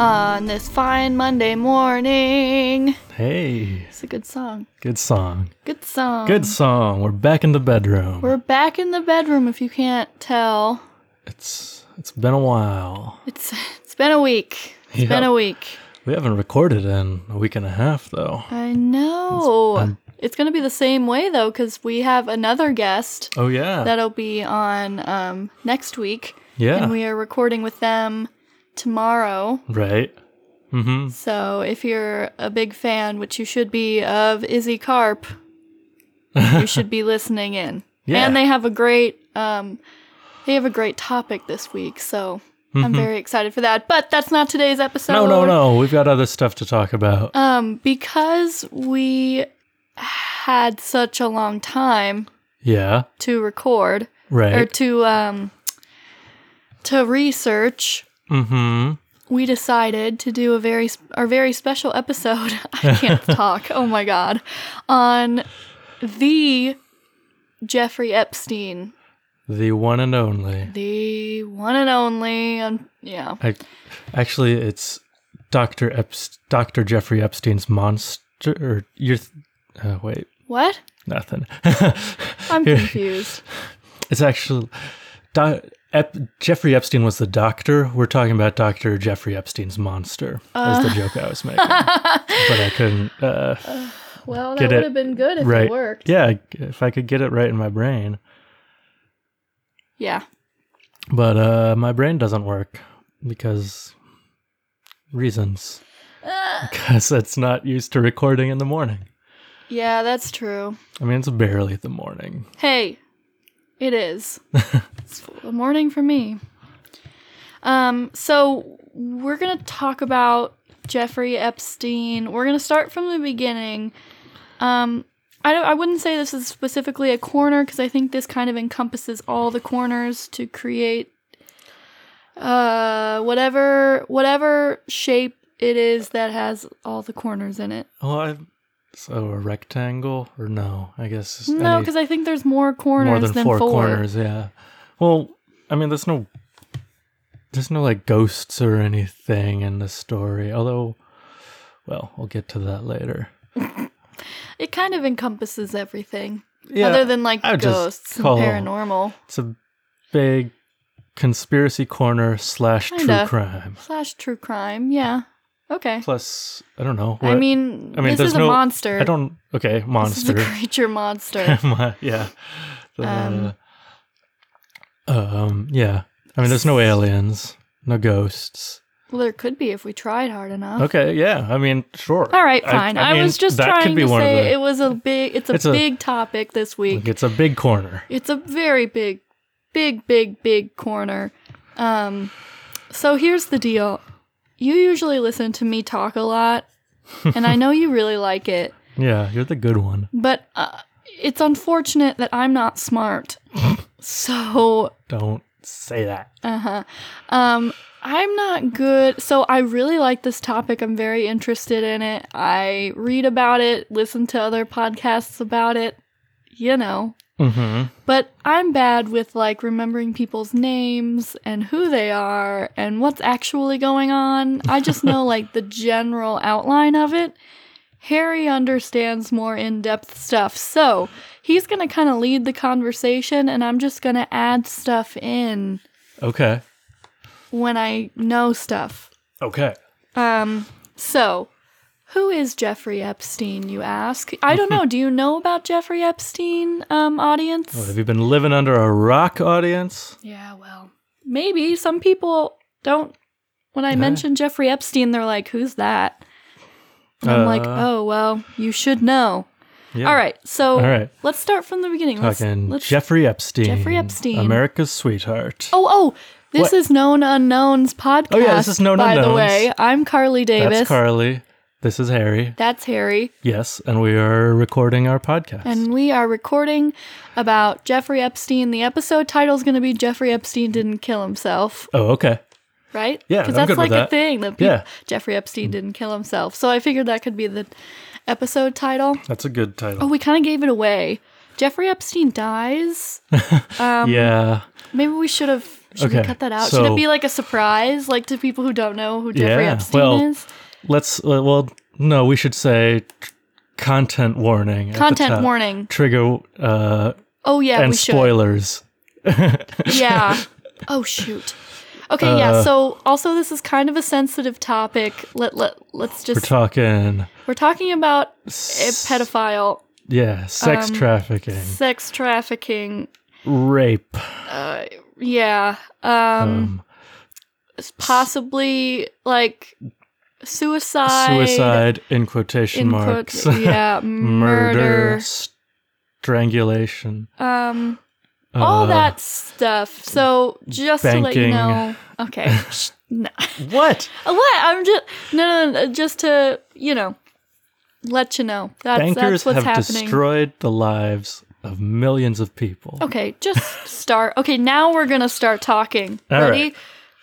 on this fine Monday morning. Hey, It's a good song. good song. Good song. Good song. We're back in the bedroom. We're back in the bedroom if you can't tell. It's it's been a while. It's it's been a week. It's Yeah. been a week. We haven't recorded in a week and a half though. I know. It's going to be the same way though cuz we have another guest Oh yeah. that'll be on um next week yeah. and we are recording with them tomorrow. right. Mm-hmm. So if you're a big fan, which you should be, of Izzy Carp, you should be listening in. Yeah. And they have a great um they have a great topic this week, so I'm very excited for that. But that's not today's episode. Mm-hmm. No, no, no. We've got other stuff to talk about. Um because we had such a long time yeah. to record Right. or to um to research Mm-hmm. we decided to do a very our very special episode. I can't talk. Oh my god, on the Jeffrey Epstein, The one and only. the one and only. Um, yeah, I, actually, it's Doctor Epst- Doctor Jeffrey Epstein's monster. Or you're. Th- uh, wait, what? nothing. I'm confused. It's actually Do- Ep- Jeffrey Epstein was the doctor. We're talking about Doctor Jeffrey Epstein's monster. is the joke I was making, but I couldn't. Uh, Well, that would have been good if right. it worked. yeah, if I could get it right in my brain, Yeah. but uh, my brain doesn't work because reasons. Because it's not used to recording in the morning. Yeah, that's true. I mean, it's barely the morning. Hey, it is. it's the morning for me. Um, so we're gonna talk about Jeffrey Epstein. We're gonna start from the beginning. Um, I don't. I wouldn't say this is specifically a corner because I think this kind of encompasses all the corners to create uh whatever whatever shape it is that has all the corners in it. Oh, I, so a rectangle or no? I guess No, because I think there's more corners more than, than four, four. corners yeah well i mean there's no there's no like ghosts or anything in the story although well we'll get to that later It kind of encompasses everything. yeah other than like I would just ghosts and call- paranormal it's a big conspiracy corner slash true Kinda. crime slash true crime. Yeah. Okay. plus i don't know I what- mean, I mean, this there's is a no- monster. i don't okay This is monster a creature monster. My- yeah The- Um, um yeah i mean there's no aliens no ghosts well, there could be if we tried hard enough. okay yeah i mean sure All right, fine. I, I mean, was just trying to say the- it was a big. It's a It's a- big topic this week. It's a big corner It's a very big, big, big, big corner. Um, so here's the deal. You usually listen to me talk a lot, and I know you really like it. Yeah, you're the good one. But uh, it's unfortunate that I'm not smart. so, Don't say that. Uh huh. Um, I'm not good. So, I really like this topic. I'm very interested in it. I read about it, listen to other podcasts about it, you know. Mm-hmm. But I'm bad with like remembering people's names and who they are and what's actually going on. I just know like the general outline of it. Harry understands more in depth stuff. So he's going to kind of lead the conversation and I'm just going to add stuff in Okay. when I know stuff. Okay. Um, so who is Jeffrey Epstein, you ask? I don't know. Do you know about Jeffrey Epstein, um, audience? Well, have you been living under a rock, audience? Yeah, well, maybe some people don't. When I mention Jeffrey Epstein, they're like, "Who's that?" And I'm like, Uh, "Oh, well, you should know." Yeah. All right, so All right. let's start from the beginning. Let's, Talking let's Jeffrey Epstein. Jeffrey Epstein. America's sweetheart. Oh, oh, this What? is Known Unknowns podcast. Oh, yeah, this is Known Unknowns. by the way. I'm Carly Davis. That's Carly. This is Harry. That's Harry. Yes, and we are recording our podcast. And we are recording about Jeffrey Epstein. The episode title is going to be Jeffrey Epstein Didn't Kill Himself. oh, okay. right? Yeah, because that's like with a thing that peop- Yeah. Jeffrey Epstein didn't kill himself. So I figured that could be the episode title. That's a good title. Oh, we kind of gave it away. Jeffrey Epstein dies. Um, yeah. Maybe we should have Should we cut that out? Should it be like a surprise, like to people who don't know who Jeffrey Yeah, Epstein well, is? Let's uh, well, no, we should say content warning. Content warning. Trigger uh, Oh yeah, and we should. spoilers. Yeah. Oh shoot. Okay, yeah. Uh, So also this is kind of a sensitive topic. Let let let's just. We're talking, we're talking about a pedophile, yeah, sex um, trafficking, sex trafficking. rape, Uh, yeah. Um, um, possibly like suicide. suicide in quotation in quote- marks, yeah, murder, murder. strangulation, Um, all uh, that stuff. So just to let you banking. know, okay. no. What? What? I'm just no, no, no, just to you know, let you know that's Bankers that's what's have happening. destroyed the lives of millions of people. okay, just start. Okay, now we're gonna start talking. All Ready? right.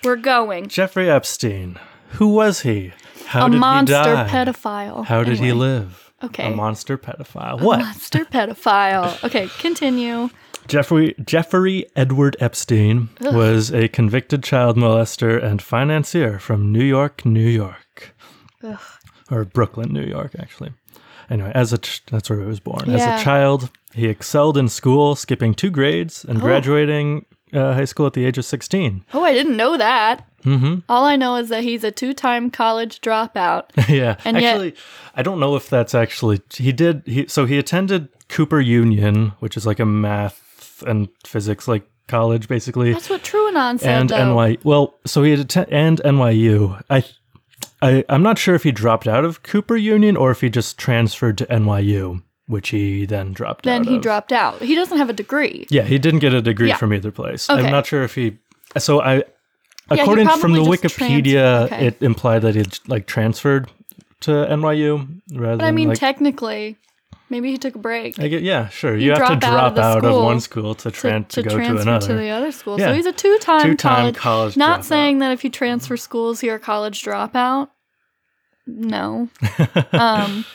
We're going. Jeffrey Epstein. Who was he? How A did monster he die? pedophile. How did he live? Okay. A monster pedophile. What? Monster pedophile. Okay, continue. Jeffrey Jeffrey Edward Epstein was a convicted child molester and financier from New York, New York, Ugh. Or Brooklyn, New York, actually. Anyway, as a ch- that's where he was born. As a child, he excelled in school, skipping two grades and Oh. graduating uh, high school at the age of sixteen. Oh, I didn't know that. Mm-hmm. All I know is that he's a two-time college dropout. yeah, And yet- actually, I don't know if that's actually he did. He so he attended Cooper Union, which is like a math and physics like college, basically. That's what TrueAnon said, and though. NY. Well, so he had atten- and NYU. I, I, I'm not sure if he dropped out of Cooper Union or if he just transferred to NYU, which he then dropped. then out Then he of. dropped out. He doesn't have a degree. Yeah, he didn't get a degree Yeah. from either place. Okay. I'm not sure if he. So I, he according from the probably just Wikipedia, transferred- okay. it implied that he like transferred to NYU rather But I than mean, like. technically, maybe he took a break. I get, yeah, sure. You, You have to drop out of out, of one school to, to, tran- to, to go transfer to another. the other school. Yeah. So he's a two-time, Two-time college. college Not dropout. saying that if you transfer schools, you're a college dropout. No. um,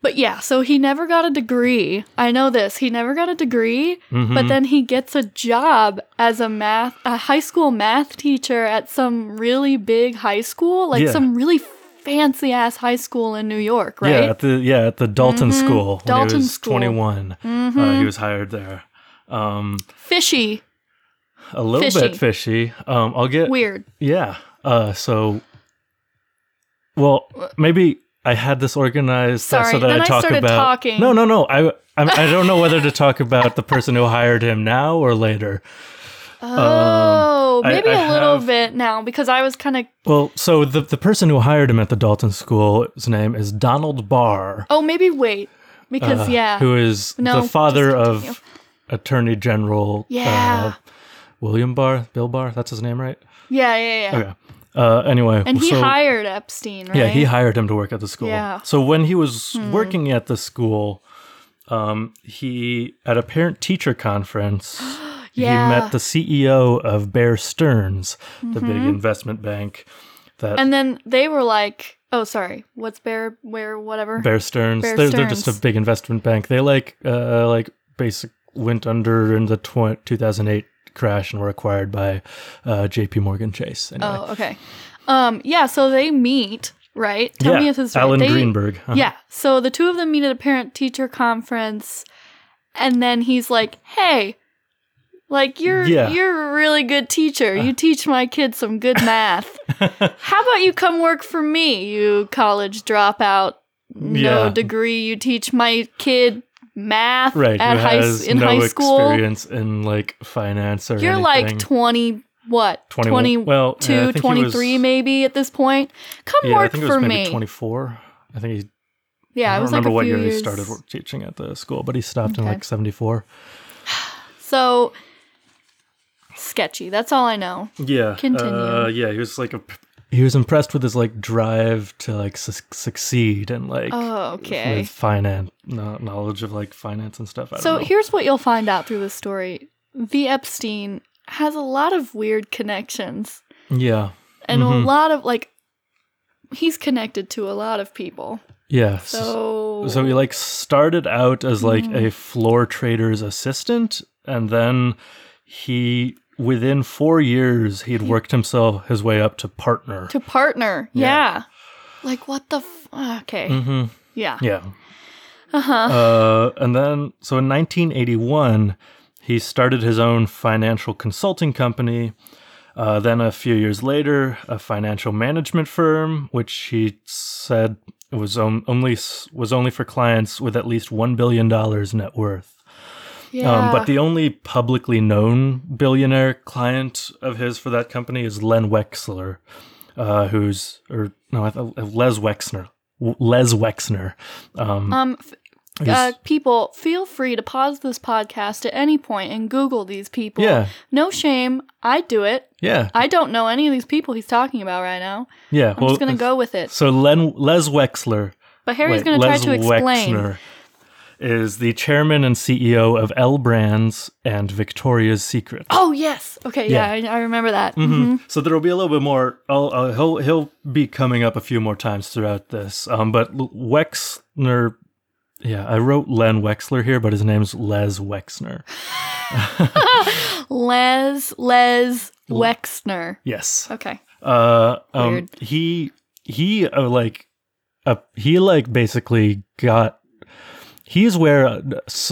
but yeah, so he never got a degree. I know this. He never got a degree, Mhm. but then he gets a job as a math, a high school math teacher at some really big high school, like Yeah. some really fancy ass high school in New York, right? Yeah, at the yeah at the Dalton Mhm. School. Dalton he was School. Mm-hmm. 21, uh, he was hired there. Um, Fishy, a little Fishy. bit fishy. Um, I'll get weird. yeah. Uh, so, well, maybe I had this organized so that I I talk started about. talking. No, no, no. I I'm, I don't know whether to talk about the person who hired him now or later. Oh, Um, I- maybe I a little have- bit now because I was kind of. Well, so the the person who hired him at the Dalton School, his name is Donald Barr. Oh, maybe wait because uh, yeah, who is No, the father of. Attorney General Yeah. uh, William Barr, Bill Barr, that's his name, right? yeah, yeah, yeah. Okay. Uh, anyway, And he so, hired Epstein, right? yeah, he hired him to work at the school. Yeah. Hmm. So when he was working at the school, um, he at a parent-teacher conference, Yeah. he met the CEO of Bear Stearns, the big investment bank. That Mm-hmm. And then they were like, "Oh, sorry, what's Bear? Where? Whatever." Bear Stearns. Bear they're, they're just a big investment bank. They like uh like basic went under in the tw- 2008 crash and were acquired by uh, J.P. Morgan Chase. Anyway. Oh, okay. Um, yeah. So they meet, right? Tell yeah, me if this is right. Alan They- Greenberg. Uh-huh. Yeah. So the two of them meet at a parent-teacher conference, and then he's like, "Hey." Like you're Yeah. you're a really good teacher. You uh-huh. teach my kids some good math. How about you come work for me, you college dropout, no Yeah. degree. You teach my kid math Right. at high has in no high school. experience in like finance or You're anything. like 20 what? 21 22, well, yeah, I think he 23 was- maybe at this point. Come yeah, I work think it for maybe me. 24. I think he. Yeah, I don't was remember like a what few year years. he started teaching at the school, but he stopped in like 74. So sketchy. That's all I know. Yeah. Continue. Uh, yeah, he was like a. He was impressed with his like drive to like su- succeed and like Oh, okay. with finance no, knowledge of like finance and stuff. I don't So know. here's what you'll find out through this story. V. Epstein has a lot of weird connections yeah, and a Mhm. lot of like he's connected to a lot of people. yeah. So So he like started out as like Mm. a floor trader's assistant, and then he within four years, he'd worked himself his way up to partner. To partner. Yeah. Yeah. Like what the f- ah, okay. hmm Yeah. Yeah. Uh-huh. Uh, and then, so in 1981, he started his own financial consulting company. Uh, then a few years later, a financial management firm, which he said was on, only was only for clients with at least one billion dollars net worth. Yeah. Um, but the only publicly known billionaire client of his for that company is Len Wexler, uh, who's or no, I th- Les Wexner, Les Wexner. Um, um f- uh, people, feel free to pause this podcast at any point and Google these people. yeah, No shame. I do it. yeah, I don't know any of these people he's talking about right now. yeah. I'm just gonna go with it. So Len Les Wexler, But Harry's wait, gonna try to explain. Wexner is the chairman and CEO of L Brands and Victoria's Secret. Oh yes. Okay. Yeah, I, I remember that. Mhm. So there will be a little bit more. I'll, uh, he'll he'll be coming up a few more times throughout this. Um, but Wexner, yeah, I wrote Len Wexler here, but his name's Les Wexner. Les Les Wexner. Yes. Okay. Uh, um, Weird. he he uh, like uh, he like basically got. He's where a,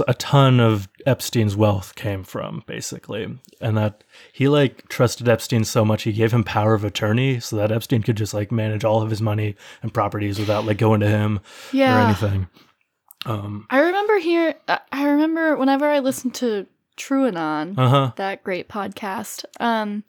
a ton of Epstein's wealth came from, basically, and that he like trusted Epstein so much he gave him power of attorney, so that Epstein could just like manage all of his money and properties without like going to him or anything. Um. I remember here. I I remember whenever I listened to TrueAnon, Uh huh. that great podcast. Um,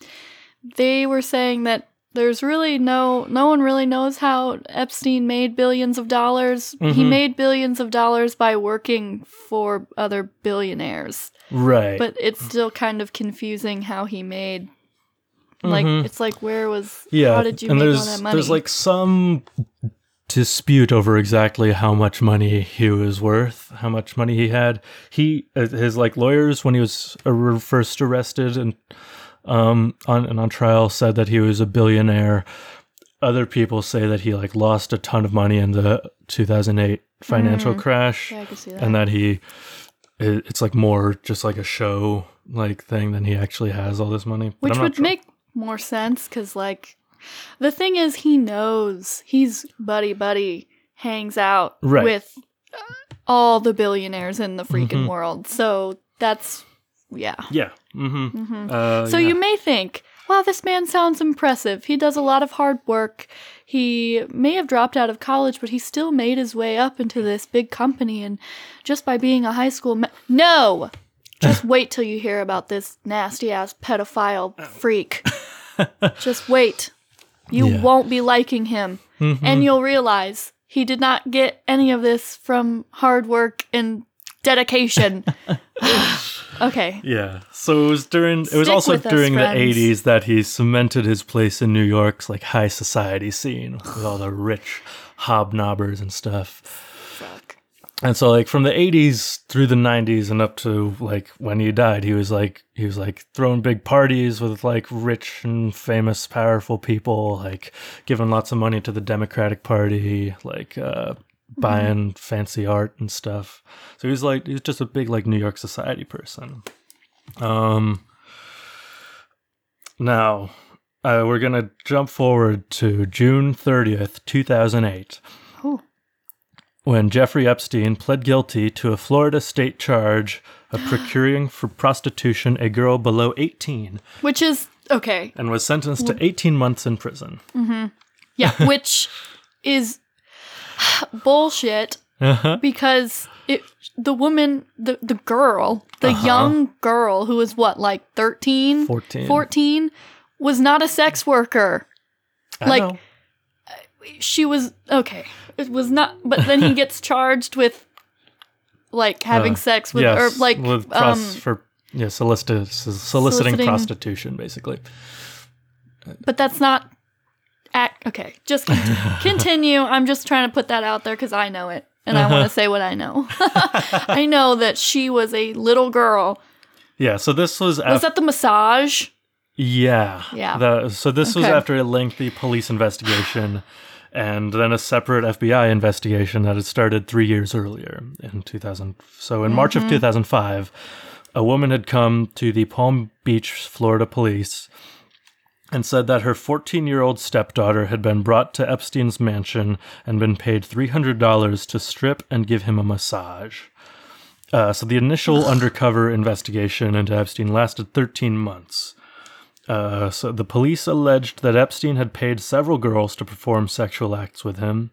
they were saying that there's really no no one really knows how Epstein made billions of dollars. He Mhm. made billions of dollars by working for other billionaires, Right. but it's still kind of confusing how he made. Like Mhm. it's like where was Yeah, how did you and make all that money? there's like some dispute over exactly how much money he was worth, how much money he had. He uh, his like lawyers when he was uh, first arrested and um on and on trial said that he was a billionaire. Other people say that he like lost a ton of money in the 2008 financial Mm. crash yeah, I can see that. and that he it- it's like more just like a show like thing than he actually has all this money. But Which would sure. make more sense because, like, the thing is, he knows he's buddy buddy hangs out Right. with all the billionaires in the freaking Mhm. world. So that's, yeah. Yeah. Mm-hmm. hmm Uh, so yeah. you may think, wow, this man sounds impressive. He does a lot of hard work. He may have dropped out of college, but he still made his way up into this big company. And just by being a high school. Ma- no! Just wait till you hear about this nasty ass pedophile freak. just wait. You Yeah. won't be liking him. Mhm. And you'll realize he did not get any of this from hard work and dedication. okay. Yeah. So it was during it was also with us, during the friends. 80s that he cemented his place in New York's like high society scene with all the rich hobnobbers and stuff. Fuck. And so like from the 80s through the 90s and up to like when he died, he was like he was like throwing big parties with like rich and famous powerful people, like giving lots of money to the Democratic Party, like uh buying fancy art and stuff. So he was like he was just a big like New York society person. Um now uh, we're gonna jump forward to June 30th, 2008 Oh. when Jeffrey Epstein pled guilty to a Florida state charge of procuring for prostitution a girl below 18 Which is okay. and was sentenced to 18 months in prison. Yeah, which is bullshit Uh-huh. because it the woman the the girl, the Uh-huh. young girl who was what like 13, 14. 14 was not a sex worker. I like- know. She was okay. It was not but then he gets charged with like having Uh, sex with yes, or like with um for yeah, solicit- soliciting, soliciting- prostitution, basically. but that's not act okay just continue, continue i'm just trying to put that out there because i know it and i want to say what i know i know that she was a little girl Yeah, so this was was that the massage yeah. Yeah. The- so this was after a lengthy police investigation and then a separate FBI investigation that had started three years earlier in 2000. So in March Mm-hmm. of 2005, a woman had come to the Palm Beach, Florida police and said that her 14 year old stepdaughter had been brought to Epstein's mansion and been paid $300 to strip and give him a massage. Uh, so the initial undercover investigation into Epstein lasted 13 months. Uh, so the police alleged that Epstein had paid several girls to perform sexual acts with him.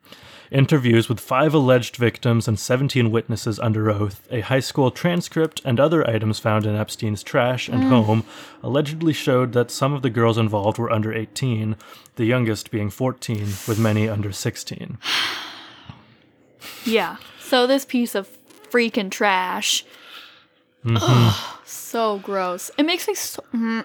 Interviews with five alleged victims and 17 witnesses under oath, a high school transcript, and other items found in Epstein's trash and home allegedly showed that some of the girls involved were under 18, the youngest being 14, with many under 16. Yeah. So this piece of freaking trash. Mm-hmm. Ugh, so gross. It makes me so. mm,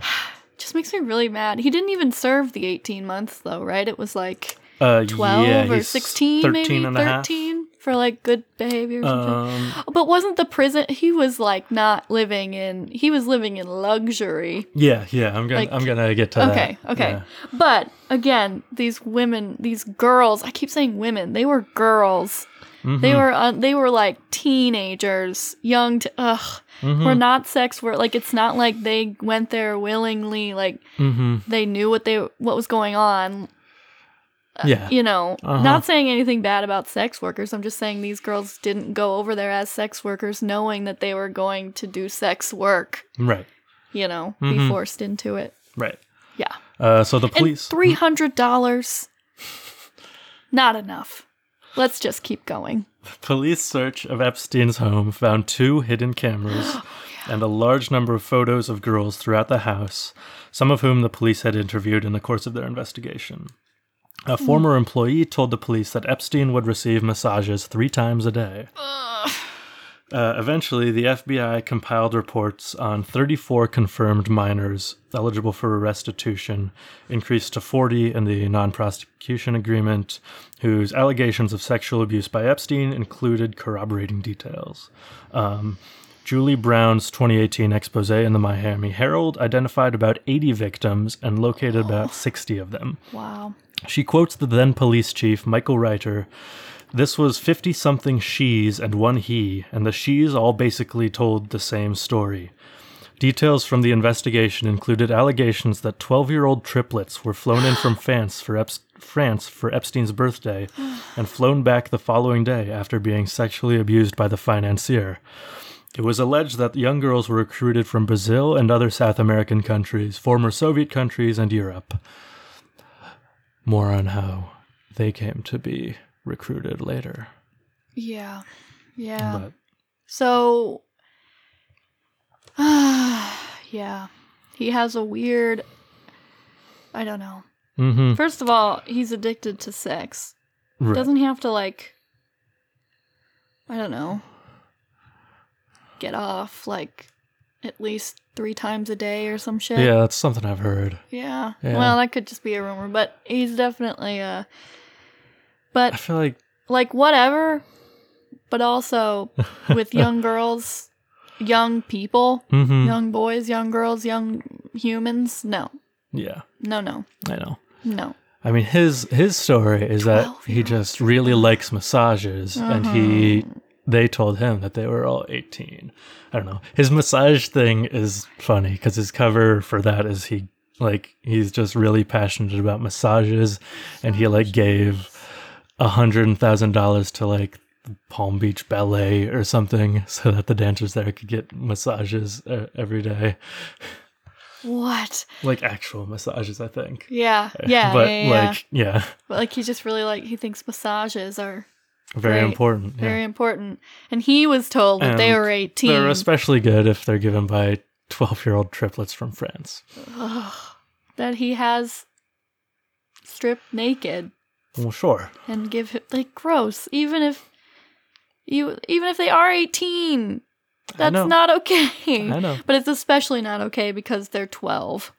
just makes me really mad. He didn't even serve the 18 months though, right? It was like Uh, 12 yeah, or 16 13 maybe and a half. 13 for like good behavior or something. Um, but wasn't the prison he was like not living in he was living in luxury. yeah, yeah, I'm gonna, Like- I'm gonna get to Okay, that. okay. Yeah. But again, these women, these girls, I keep saying women, they were girls. Mm-hmm. They were uh, they were like teenagers, young to ugh. Mm-hmm. We're not sex We're like it's not like they went there willingly like Mm-hmm. they knew what they what was going on. Yeah. You know, Uh-huh. not saying anything bad about sex workers. I'm just saying these girls didn't go over there as sex workers knowing that they were going to do sex work, Right. you know, Mm-hmm. be forced into it. Right. Yeah. Uh, so the And police. three hundred dollars, not enough. Let's just keep going. The Police search of Epstein's home found two hidden cameras and a large number of photos of girls throughout the house, some of whom the police had interviewed in the course of their investigation. A former employee told the police that Epstein would receive massages three times a day. Uh, eventually, the FBI compiled reports on 34 confirmed minors eligible for restitution, increased to 40 in the non prosecution agreement, whose allegations of sexual abuse by Epstein included corroborating details. Um, Julie Brown's 2018 expose in the Miami Herald identified about 80 victims and located about 60 of them. Wow. She quotes the then police chief, Michael Reiter. This was 50 something she's and one he, and the she's all basically told the same story. Details from the investigation included allegations that 12 year old triplets were flown in from France for, Ep- France for Epstein's birthday and flown back the following day after being sexually abused by the financier. It was alleged that young girls were recruited from Brazil and other South American countries, former Soviet countries, and Europe. More on how they came to be recruited later. Yeah. Yeah. But So, yeah, he has a weird. I don't know. hmm First of all, he's addicted to sex. right. Doesn't he have to like? I don't know. Get off like at least three times a day or some shit. yeah, that's something I've heard. Yeah. Yeah. Well, that could just be a rumor, but he's definitely uh but I feel like like whatever. But also with young girls, young people, hmm young boys, young girls, young humans. No, yeah, no, no, I know. no. I mean, his his story is that he just really likes massages, and he Uh-huh. They told him that they were all eighteen. I don't know. His massage thing is funny because his cover for that is he like he's just really passionate about massages, and he like gave a hundred thousand dollars to like Palm Beach Ballet or something so that the dancers there could get massages uh, every day, What? like actual massages, I think. Yeah, yeah, but yeah, yeah. like yeah, But like he just really like he thinks massages are very Right. important. yeah. very important, and he was told that they And were eighteen. They're especially good if they're given by 12 year old triplets from France. That he has stripped naked Well, sure. and give him like gross. Even if you, even if they are eighteen, that's not okay. I know. But it's especially not okay because they're twelve.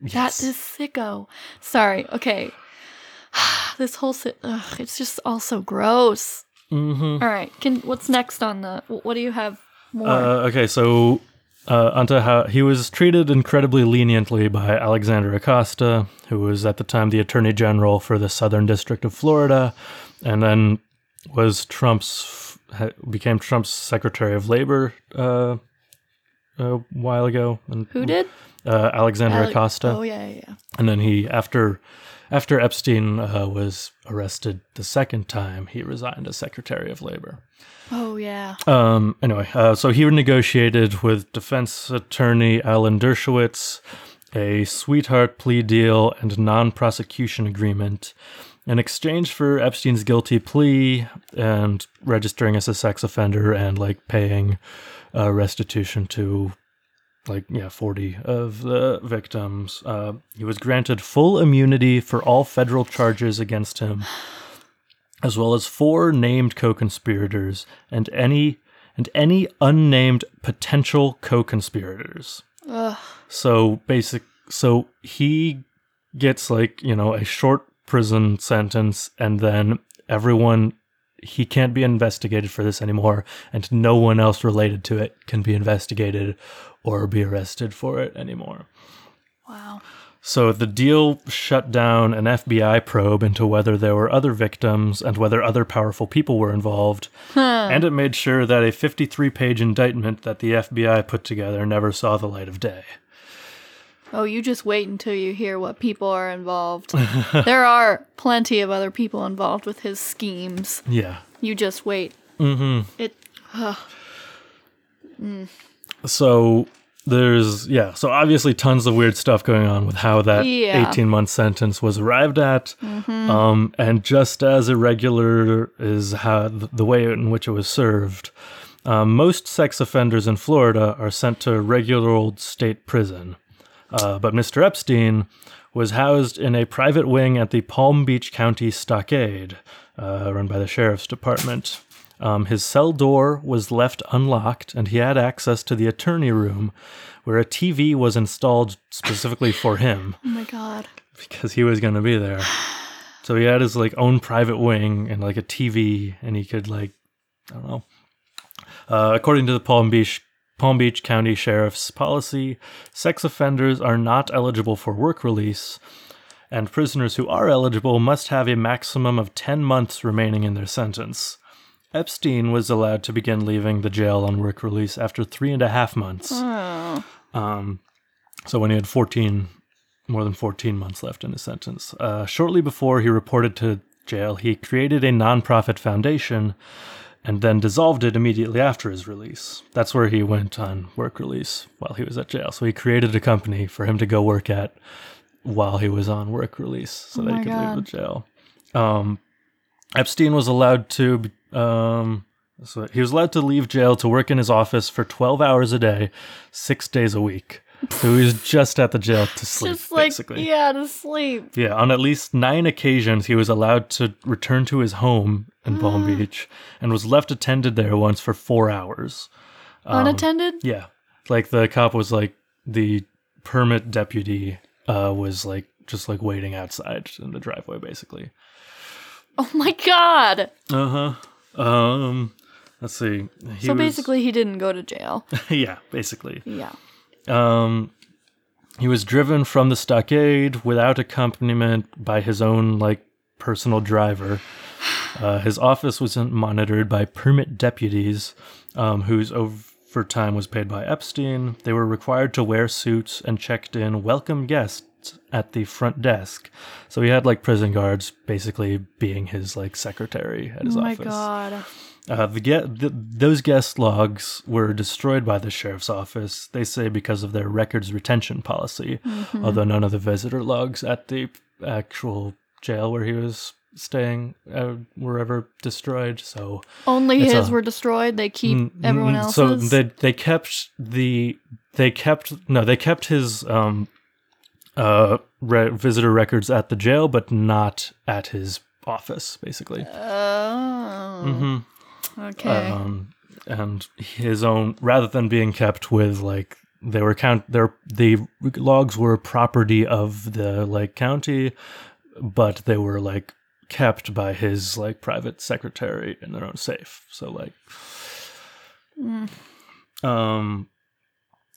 Yes. That is sicko. Sorry. Okay. this whole si- ugh, it's just all so gross. hmm All right. Can what's next on the? What do you have more? Uh, okay, so uh, onto how he was treated incredibly leniently by Alexander Acosta, who was at the time the Attorney General for the Southern District of Florida, and then was Trump's became Trump's Secretary of Labor uh, a while ago. And, Who did? Uh, Alexander Ale- Acosta. Oh yeah, yeah, yeah. And then he, after after Epstein uh, was arrested the second time, he resigned as Secretary of Labor. Oh yeah. Um, anyway, uh, so he negotiated with defense attorney Alan Dershowitz a sweetheart plea deal and non prosecution agreement in exchange for Epstein's guilty plea and registering as a sex offender and like paying uh, restitution to like yeah 40 of the victims uh, he was granted full immunity for all federal charges against him as well as four named co-conspirators and any and any unnamed potential co-conspirators Ugh. so basic so he gets like you know a short prison sentence and then everyone he can't be investigated for this anymore and no one else related to it can be investigated or be arrested for it anymore Wow. so the deal shut down an FBI probe into whether there were other victims and whether other powerful people were involved. And it made sure that a 53 page indictment that the FBI put together never saw the light of day. Oh, you just wait until you hear what people are involved. there are plenty of other people involved with his schemes. Yeah. You just wait. Mm-hmm. It. Ugh. So there's, yeah, so obviously tons of weird stuff going on with how that Yeah. 18 month sentence was arrived at. Um, and just as irregular is how the way in which it was served. Um, most sex offenders in Florida are sent to regular old state prison. Uh, but Mr. Epstein was housed in a private wing at the Palm Beach County Stockade, uh, run by the Sheriff's Department. Um, his cell door was left unlocked, and he had access to the attorney room, where a TV was installed specifically for him Oh my god. because he was going to be there. So he had his like own private wing and like a TV, and he could like, I don't know. Uh, according to the Palm Beach Palm Beach County Sheriff's policy, sex offenders are not eligible for work release, and prisoners who are eligible must have a maximum of 10 months remaining in their sentence. Epstein was allowed to begin leaving the jail on work release after three and a half months. Oh. Um, so when he had 14, more than 14 months left in his sentence. Uh, shortly before he reported to jail, he created a nonprofit foundation and then dissolved it immediately after his release. That's where he went on work release while he was at jail. So he created a company for him to go work at while he was on work release so Oh that he could God. leave the jail. Um, Epstein was allowed to um, so he was allowed to leave jail to work in his office for 12 hours a day, six days a week. So he was just at the jail to sleep, Just like basically. yeah, to sleep. Yeah, on at least nine occasions, he was allowed to return to his home in Palm Beach and was left attended there once for four hours. Um, Unattended. Yeah, like the cop was like the permit deputy uh, was like just like waiting outside in the driveway, basically. Oh my god. Uh huh. Um, let's see. He so was- basically, he didn't go to jail. yeah, basically. Yeah. Um, he was driven from the stockade without accompaniment by his own like personal driver. Uh, his office wasn't monitored by permit deputies, um, whose overtime was paid by Epstein. They were required to wear suits and checked in welcome guests at the front desk. So he had like prison guards basically being his like secretary at his oh my office. god. Uh, the, ge- the those guest logs were destroyed by the sheriff's office. They say because of their records retention policy, Mm-hmm. although none of the visitor logs at the actual jail where he was staying uh, were ever destroyed. So Only his a- were destroyed. They keep Mm, everyone mm, else's. So they they kept the they kept no they kept his um uh re- visitor records at the jail, but not at his office, basically. oh. hmm Okay. um, and his own rather than being kept with like they were count their the logs were property of the like county but they were like kept by his like private secretary in their own safe so like Mm. um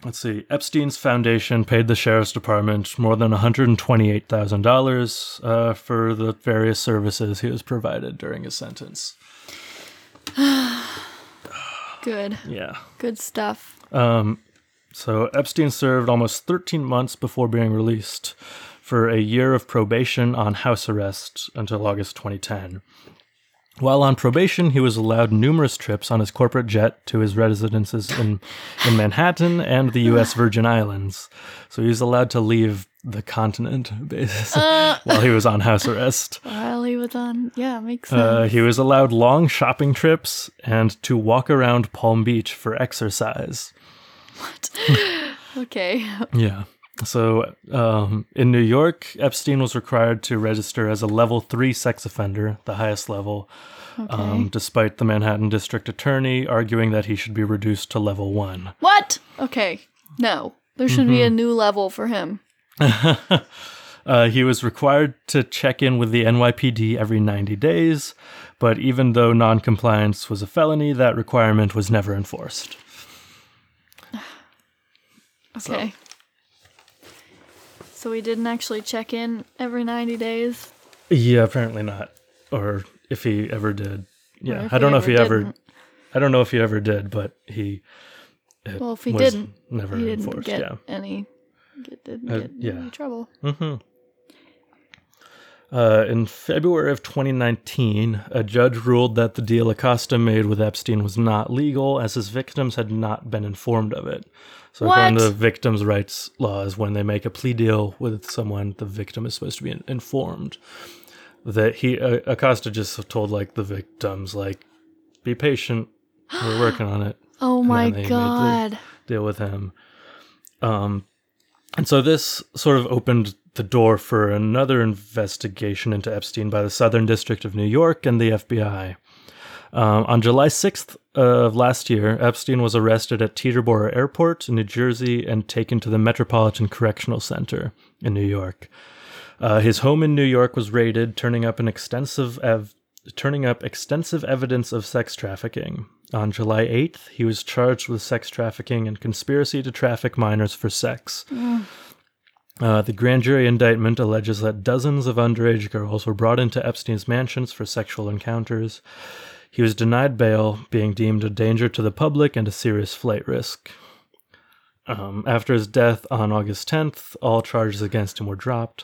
let's see epstein's foundation paid the sheriff's department more than $128000 uh, for the various services he was provided during his sentence Good. yeah Good stuff. Um, So Epstein served almost 13 months before being released for a year of probation on house arrest until August 2010. While on probation, he was allowed numerous trips on his corporate jet to his residences in, in Manhattan and the U.S. Virgin Islands. So he was allowed to leave the continent basically, while he was on house arrest. While he was on, yeah, makes sense. Uh, he was allowed long shopping trips and to walk around Palm Beach for exercise. What? okay. Yeah. So um, in New York, Epstein was required to register as a level three sex offender, the highest level, um, despite the Manhattan district attorney arguing that he should be reduced to level one. What? Okay. No. There should be a new level for him. Uh, he was required to check in with the NYPD every 90 days, but even though noncompliance was a felony, that requirement was never enforced. Okay. So we didn't actually check in every 90 days. Yeah, apparently not. Or if he ever did. Yeah, I don't know if he ever ever. didn't. I don't know if he ever did, but he. Well, if he didn't, never He didn't enforced. get Yeah. any get, didn't Uh, get yeah. any trouble. hmm Uh, in February of 2019, a judge ruled that the deal Acosta made with Epstein was not legal, as his victims had not been informed of it. So, according What? to victims' rights laws, when they make a plea deal with someone, the victim is supposed to be informed. That he uh, Acosta just told like the victims, like, be patient, we're working on it Oh my made the- god. deal with him. Um, and so this sort of opened the door for another investigation into Epstein by the Southern District of New York and the FBI. Um, on July 6th of last year, Epstein was arrested at Teterboro Airport in New Jersey and taken to the Metropolitan Correctional Center in New York. Uh, his home in New York was raided, turning up an extensive ev- turning up extensive evidence of sex trafficking. On July 8th, he was charged with sex trafficking and conspiracy to traffic minors for sex. Uh, the grand jury indictment alleges that dozens of underage girls were brought into Epstein's mansions for sexual encounters. He was denied bail, being deemed a danger to the public and a serious flight risk. Um, after his death on August 10th, all charges against him were dropped.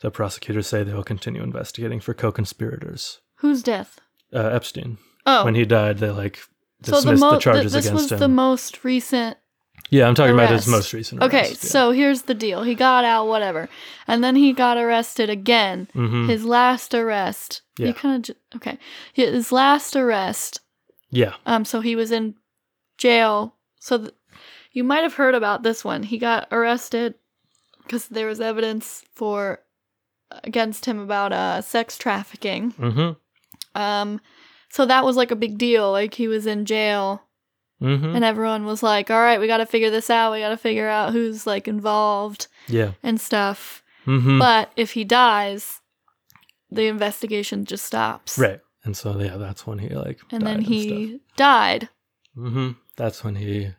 The prosecutors say they will continue investigating for co-conspirators. Whose death? Uh, Epstein. Oh. When he died, they like so dismissed the, the, mo- th- charges this was against him. the most recent yeah, I'm talking about his most recent. Okay, arrest, yeah. so here's the deal. He got out, whatever. And then he got arrested again. His last arrest. Mm-hmm. Yeah. He kind of, j- okay. His last arrest. yeah, Um, so he was in jail. So th- you might have heard about this one. He got arrested because there was evidence for against him about uh sex trafficking. mm-hmm, Um, so that was like a big deal. Like he was in jail mm-hmm, and everyone was like, "All right, we got to figure this out. We got to figure out who's like involved yeah, and stuff." mm-hmm. But if he dies, the investigation just stops. right. And so yeah, that's when he like And then he died, Mm-hmm. That's when he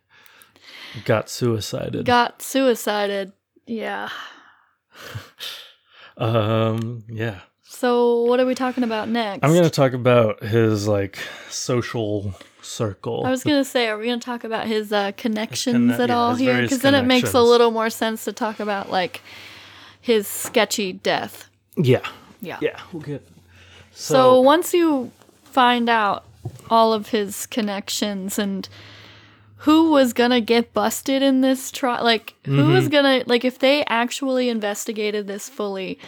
got suicided. got suicided. Yeah. um. Yeah. So what are we talking about next? I'm gonna talk about his like social circle. I was gonna say, are we gonna talk about his uh, connections conne- at yeah, all here? Because then it makes a little more sense to talk about like his sketchy death. yeah. Yeah. Yeah. We'll get. So, So, once you find out all of his connections and who was gonna get busted in this trial, like who was Mm-hmm. gonna like if they actually investigated this fully,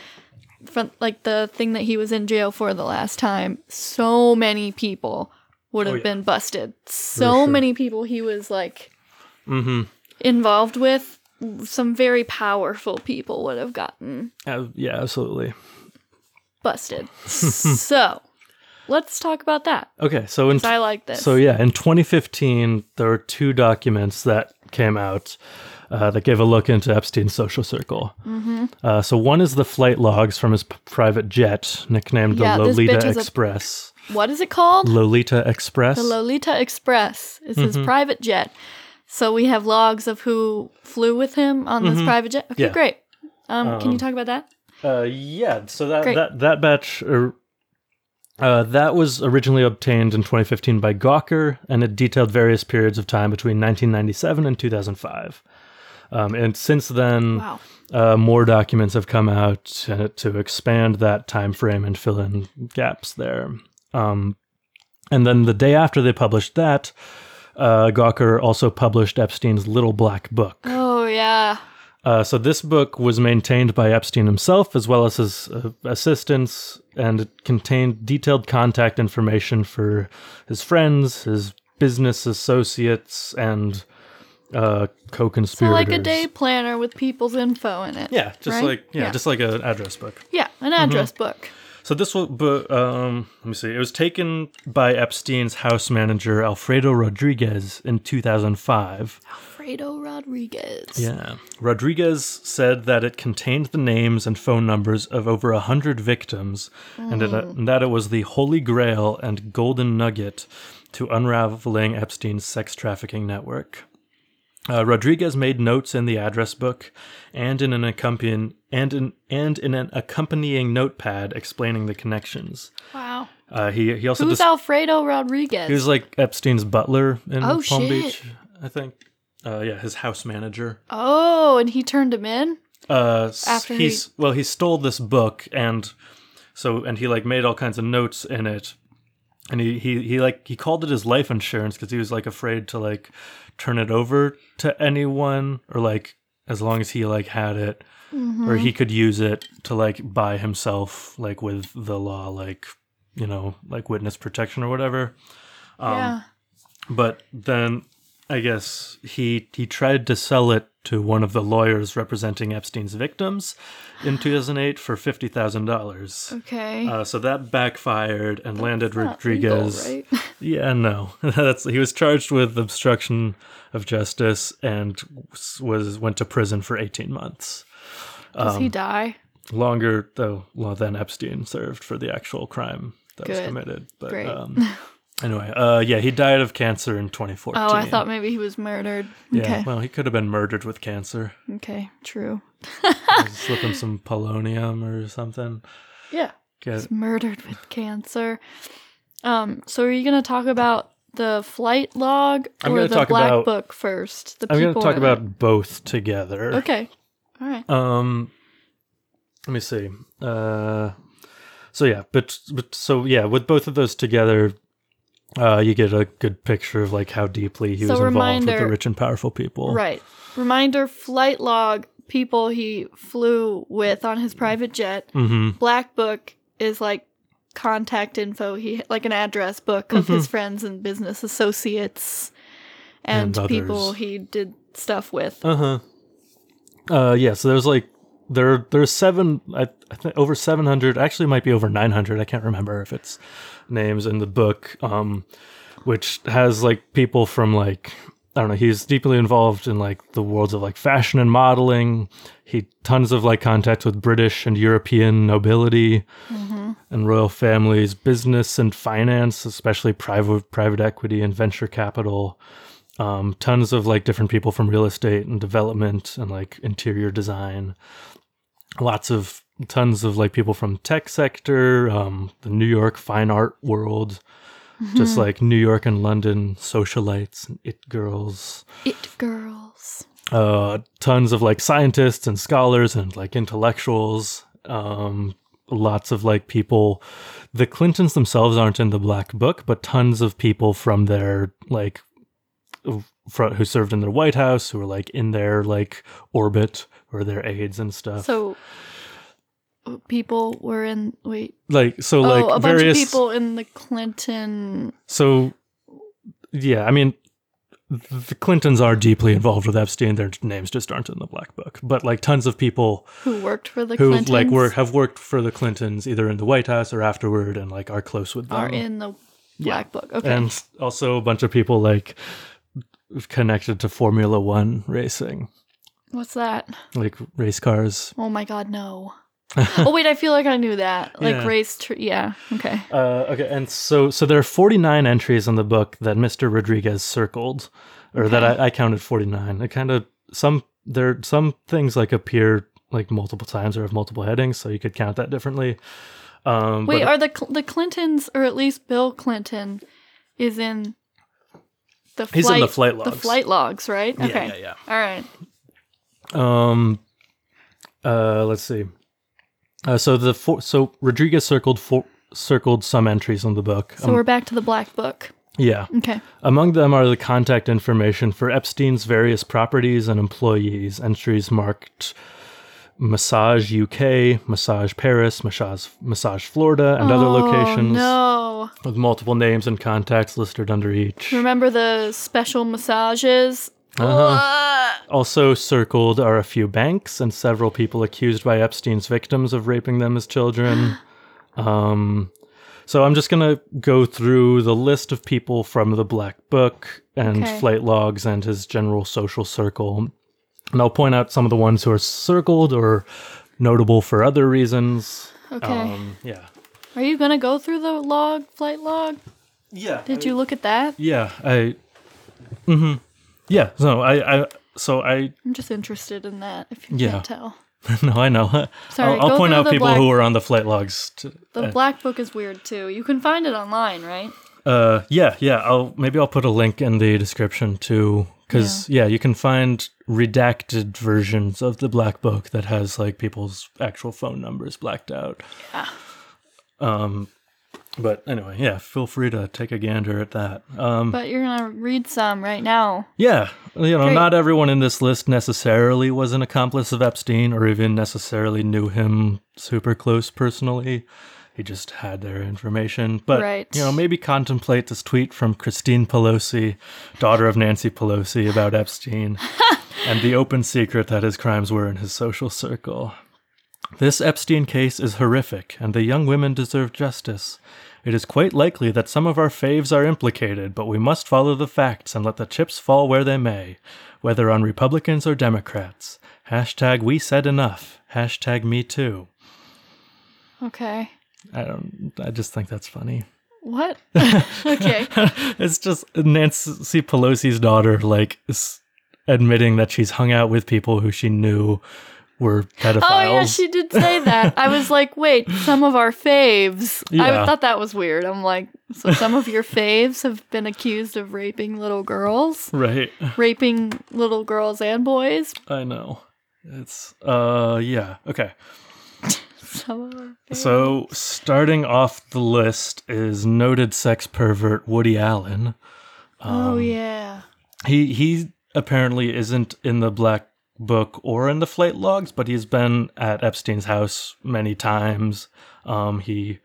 from like the thing that he was in jail for the last time, so many people would have Oh, yeah. been busted. So sure. many people he was like mm-hmm. involved with. Some very powerful people would have gotten Uh, yeah, absolutely. busted. so, let's talk about that. Okay, so in I like this. So yeah, in 2015, there were two documents that came out uh, that gave a look into Epstein's social circle. Mm-hmm. Uh, so one is the flight logs from his p- private jet, nicknamed Yeah, the Lolita bitch is a- Express. What is it called? Lolita Express. The Lolita Express is his Mm-hmm. private jet. So we have logs of who flew with him on this private jet. Okay, Mm-hmm. Yeah. great. Um, can you talk about that? Uh, yeah, so that Great. that that batch. Uh, uh, that was originally obtained in 2015 by Gawker, and it detailed various periods of time between 1997 and 2005. Um, and since then, Wow. uh, more documents have come out uh, to expand that time frame and fill in gaps there. Um, and then the day after they published that, uh, Gawker also published Epstein's Little Black Book. Oh yeah. Uh, so this book was maintained by Epstein himself as well as his uh, assistants, and it contained detailed contact information for his friends, his business associates, and uh, co-conspirators. So like a day planner with people's info in it. Yeah, just right? like yeah, just like an address book. yeah, an address Mm-hmm. book. So this will, but um, let me see. It was taken by Epstein's house manager Alfredo Rodriguez in 2005. Alfredo Rodriguez. Yeah. Rodriguez said that it contained the names and phone numbers of over a hundred victims, and, it, and that it was the holy grail and golden nugget to unraveling Epstein's sex trafficking network. Uh, Rodriguez made notes in the address book and in an accompanying and in and in an accompanying notepad explaining the connections. Wow. Uh, he he also Who's dis- Alfredo Rodriguez? he was like Epstein's butler in Oh, Palm shit. Beach, I think. Uh, yeah, his house manager. oh, and he turned him in. uh After he's well he stole this book and so and he like made all kinds of notes in it and he he, he like he called it his life insurance because he was like afraid to like turn it over to anyone or like as long as he like had it Mm-hmm. or he could use it to like buy himself like with the law like you know like witness protection or whatever Um, yeah. but then I guess he he tried to sell it to one of the lawyers representing Epstein's victims in 2008 for fifty thousand dollars. Okay. Uh, so that backfired and landed Not legal, Rodriguez. right? Yeah, no, that's he was charged with obstruction of justice and was went to prison for 18 months. Does Um, he die? Longer though than Epstein served for the actual crime that was committed. But Great. um, anyway, uh, yeah, he died of cancer in 2014. Oh, I thought maybe he was murdered. Yeah, Okay. well, he could have been murdered with cancer. Okay. True. Slip him some polonium or something. Yeah. Get He's murdered with cancer. Um. So are you gonna talk about the flight log or the black about- book first? The I'm going to talk about both together. Okay. All right. Um, let me see. Uh, so yeah, but but so yeah, with both of those together, uh, you get a good picture of like how deeply he So was involved with the rich and powerful people. Right. Reminder: flight log. People he flew with on his private jet. Mm-hmm. Black book is like contact info. He like an address book of his friends and business associates and, And people he did stuff with. Uh huh. Uh yeah. So there's like there there's seven. I, I think over seven hundred. Actually, might be over nine hundred. I can't remember if it's names in the book. Um, which has like people from like I don't know. He's deeply involved in like the worlds of like fashion and modeling. He tons of like contact with British and European nobility and royal families, business and finance, especially private private equity and venture capital. Um, tons of like different people from real estate and development and like interior design. Lots of tons of like people from tech sector, um, the New York fine art world, just like New York and London socialites and it girls. It girls. Uh, tons of like scientists and scholars and like intellectuals. Um, lots of like people. The Clintons themselves aren't in the Black Book, but tons of people from their like who served in their White House, who were like in their like orbit or their aides and stuff. So people were in wait. like so, oh, like a bunch various. of people in the Clinton. So, yeah, I mean, the Clintons are deeply involved with Epstein. Their names just aren't in the Black Book, but like tons of people Who worked for the who Clintons like work have worked for the Clintons either in the White House or afterward, and like are close with them. are in the Black Book. Okay. and also a bunch of people like connected to Formula One racing, What's that? like race cars. Oh my god, no. oh wait, I feel like I knew that. Like Yeah. race tr- yeah. Okay. Uh, okay, and so so there are 49 entries in the book that Mr. Rodriguez circled, or that I, I counted 49. It kind of some there some things like appear like multiple times or have multiple headings, so you could count that differently. Um, Wait, but- are the Cl- the Clintons or at least Bill Clinton is in the flight He's in the flight the logs. flight logs, right? Yeah, okay. yeah, yeah. All right. Um, uh, let's see. Uh, so the four, so Rodriguez circled four, circled some entries in the book. So we're back to the black book. Yeah. Okay. Among them are the contact information for Epstein's various properties and employees. Entries marked Massage UK, Massage Paris, Massage, Massage Florida, and other Oh, locations No. with multiple names and contacts listed under each. Remember the special massages? Uh-huh. Also circled are a few banks and several people accused by Epstein's victims of raping them as children. um, so I'm just gonna go through the list of people from the Black Book and Okay. flight logs and his general social circle, and I'll point out some of the ones who are circled or notable for other reasons. Okay. Um, yeah. Are you gonna go through the log, flight log? Yeah. Did you look at that? Yeah. I. hmm Yeah. So I. I. So I. I'm just interested in that. If you Yeah. can't tell, No, I know. Sorry, I'll, I'll point out people black- who are on the flight logs. To, the uh, black book is weird too. You can find it online, right? uh, yeah, yeah. I'll maybe I'll put a link in the description too, because yeah. you can find redacted versions of the black book that has like people's actual phone numbers blacked out. Yeah. Um, but anyway, yeah. Feel free to take a gander at that. Um, But you're gonna read some right now. Yeah, you know, Great. not everyone in this list necessarily was an accomplice of Epstein or even necessarily knew him super close personally. He just had their information. But, Right. you know, maybe contemplate this tweet from Christine Pelosi, daughter of Nancy Pelosi, about Epstein and the open secret that his crimes were in his social circle. This Epstein case is horrific, and the young women deserve justice. It is quite likely that some of our faves are implicated, but we must follow the facts and let the chips fall where they may, whether on Republicans or Democrats. Hashtag we said enough. Hashtag me too. Okay. I don't, I just think that's funny. What? okay. it's just Nancy Pelosi's daughter, like, admitting that she's hung out with people who she knew were pedophiles. Oh yeah, she did say that. I was like, wait, some of our faves. Yeah. I thought that was weird. I'm like, so some of your faves have been accused of raping little girls, Right. raping little girls and boys. I know. It's, uh, yeah. Okay. Some of our faves. So, starting off the list is noted sex pervert Woody Allen. oh yeah. He he apparently isn't in the black book or in the flight logs, but he's been at Epstein's house many times. Um, he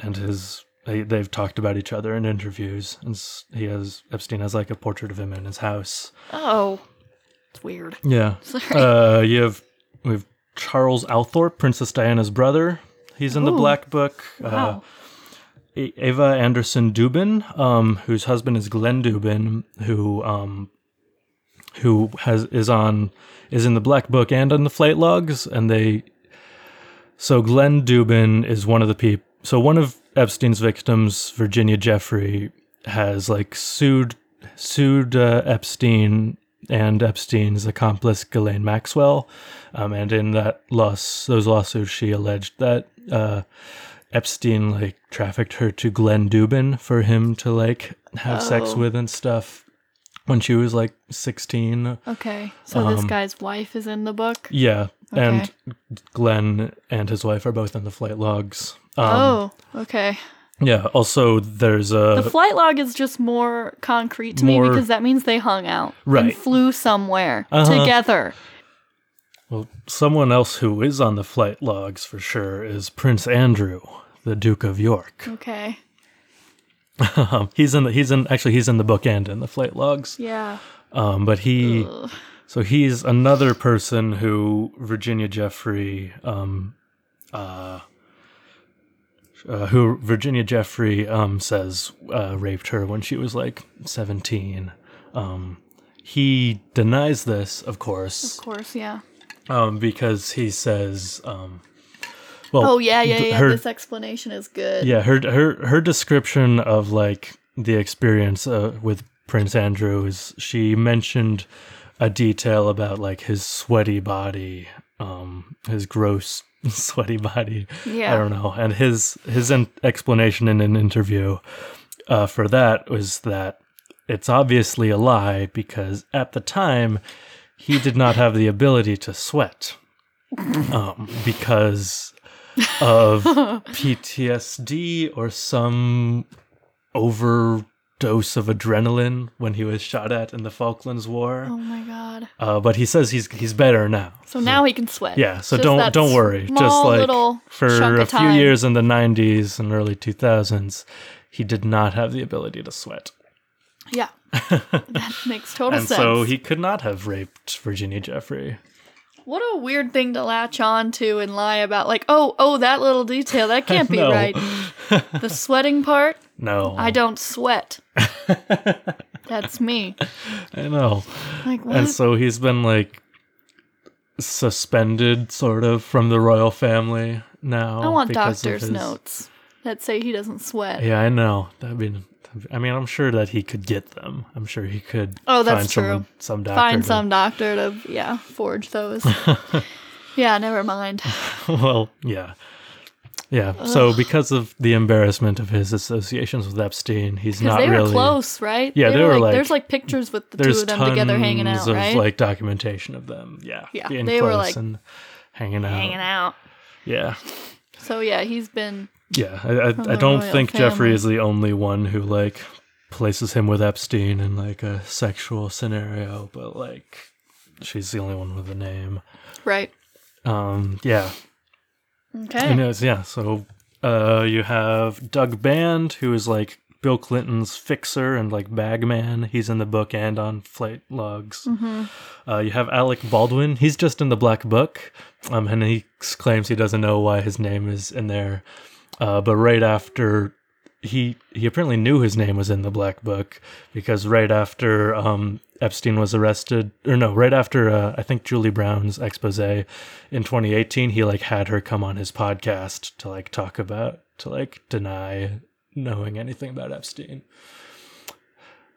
and his they, they've talked about each other in interviews, and he has Epstein has like a portrait of him in his house. Oh, it's weird. Yeah. Sorry. Uh, you have we have Charles Althorp, Princess Diana's brother. He's in the black book. Uh, Wow. A- Ava Anderson Dubin, um, whose husband is Glenn Dubin, who um, who has is on is in the Black Book and on the flight logs, and they. So Glenn Dubin is one of the people. So one of Epstein's victims, Virginia Giuffre, has like sued sued uh, Epstein and Epstein's accomplice Ghislaine Maxwell, um, and in that loss, those lawsuits, she alleged that uh, Epstein like trafficked her to Glenn Dubin for him to like have sex Oh. with and stuff when she was like sixteen. Okay. So this Um, guy's wife is in the book. Yeah, Okay. and Glenn and his wife are both in the flight logs. Um, oh, okay. Yeah. Also, there's a The flight log is just more concrete to me because that means they hung out and Right. flew somewhere Uh-huh. together. well, someone else who is on the flight logs for sure is Prince Andrew, the Duke of York. Okay. Um, he's in the he's in actually he's in the book and in the flight logs. Yeah. Um, but he Ugh. so he's another person who Virginia Giuffre um uh, uh who Virginia Giuffre um says uh, raped her when she was like 17. Um he denies this, of course, Of course, yeah. um because he says um well Oh yeah, yeah, yeah. her- this explanation is good. yeah, her her her description of like the experience uh, with Prince Andrew is she mentioned a detail about like his sweaty body, um, his gross sweaty body. Yeah. I don't know, and his his in- explanation in an interview uh, for that was that it's obviously a lie because at the time he did not have the ability to sweat um, because of PTSD or some overdose of adrenaline when he was shot at in the Falklands War. Oh my god. Uh, but he says he's he's better now. So now he can sweat. Yeah, so Just don't don't worry. Just like for a few years in the 90s and early 2000s, he did not have the ability to sweat. Yeah. that makes total and sense. so he could not have raped Virginia Giuffre. What a weird thing to latch on to and lie about. Like, oh, oh, that little detail. That can't be No. right. The sweating part, No. I don't sweat. That's me. I know. Like, what? And so he's been like suspended sort of from the royal family now. I want doctor's his- notes that say he doesn't sweat. Yeah, I know. That'd be I mean, I'm sure that he could get them. I'm sure he could Oh, that's find true. someone, some doctor. Find to- some doctor to, yeah, forge those. yeah, never mind. well, yeah. Yeah. So because of the embarrassment of his associations with Epstein, he's not they were really close, right? Yeah, they were like- There's like pictures with the two of them together hanging out, of right? like documentation of them. Yeah. Yeah, Being they were, like, and hanging out. hanging out. Yeah. So yeah, he's been Yeah. I I, I don't think Giuffre is the only one who like places him with Epstein in like a sexual scenario, but like she's the only one with a name. right. Um yeah. Okay. It's, yeah, so uh, you have Doug Band, who is like Bill Clinton's fixer and like bagman. He's in the book and on flight logs. Uh, you have Alec Baldwin. He's just in the Black Book, um, and he claims he doesn't know why his name is in there. Uh, but right after he he apparently knew his name was in the Black Book because right after um, Epstein was arrested, or no, right after uh, I think Julie Brown's expose in 2018, he like had her come on his podcast to like talk about to like deny knowing anything about Epstein.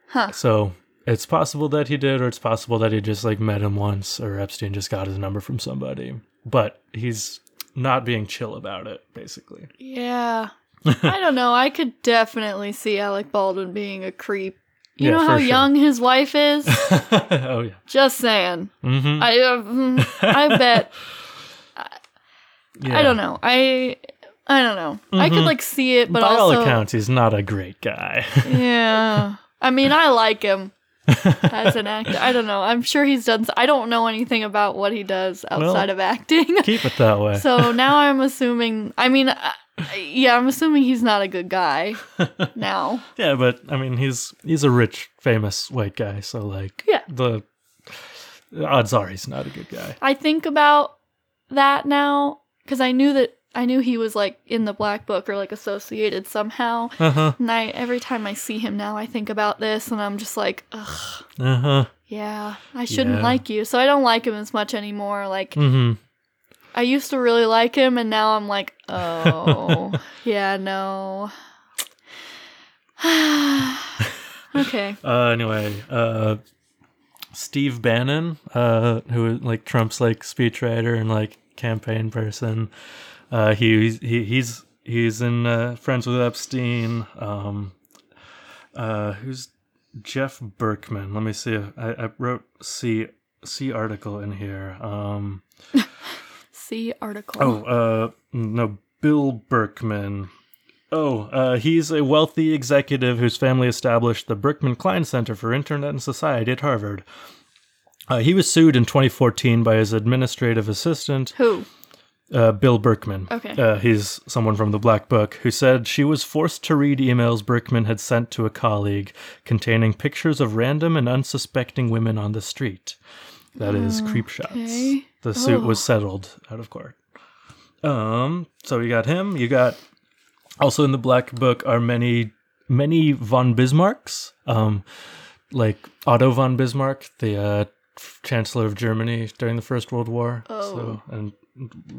Huh. So it's possible that he did, or it's possible that he just like met him once, or Epstein just got his number from somebody. But he's not being chill about it, basically. Yeah. I don't know. I could definitely see Alec Baldwin being a creep. You Yeah, know how sure. young his wife is? oh yeah. Just saying. Mm-hmm. I uh, mm, I bet I don't know. I I don't know. I could like see it, but By all also accounts, he's not a great guy. yeah. I mean, I like him as an actor. I don't know. I'm sure he's done. I don't know anything about what he does outside of acting. Keep it that way. so now I'm assuming. I mean, uh, yeah, I'm assuming he's not a good guy now. yeah, but I mean, he's he's a rich, famous white guy, so like, Yeah. the odds are he's not a good guy. I think about that now because I knew that I knew he was like in the black book or like associated somehow. Uh huh. And I every time I see him now, I think about this, and I'm just like, ugh, Uh huh. yeah, I shouldn't Yeah. like you. So I don't like him as much anymore. Like Mm-hmm. I used to really like him, and now I'm like, oh, yeah, no. okay. Uh, anyway, uh, Steve Bannon, uh, who is like Trump's like speechwriter and like campaign person, uh, he he he's he's in uh, friends with Epstein. Um, uh, who's Jeff Berkman? Let me see. I I wrote C C article in here. Um, See article. oh, uh, no, Bill Berkman. Oh, uh, he's a wealthy executive whose family established the Berkman Klein Center for Internet and Society at Harvard. Uh, he was sued in 2014 by his administrative assistant, Who? Uh, Bill Berkman. Okay. Uh, he's someone from the Black Book who said she was forced to read emails Berkman had sent to a colleague containing pictures of random and unsuspecting women on the street. That is creep shots. The suit Oh. was settled out of court. Um, so you got him. You got also in the Black Book are many many von Bismarcks. Um, like Otto von Bismarck, the uh, Chancellor of Germany during the First World War. Oh. So and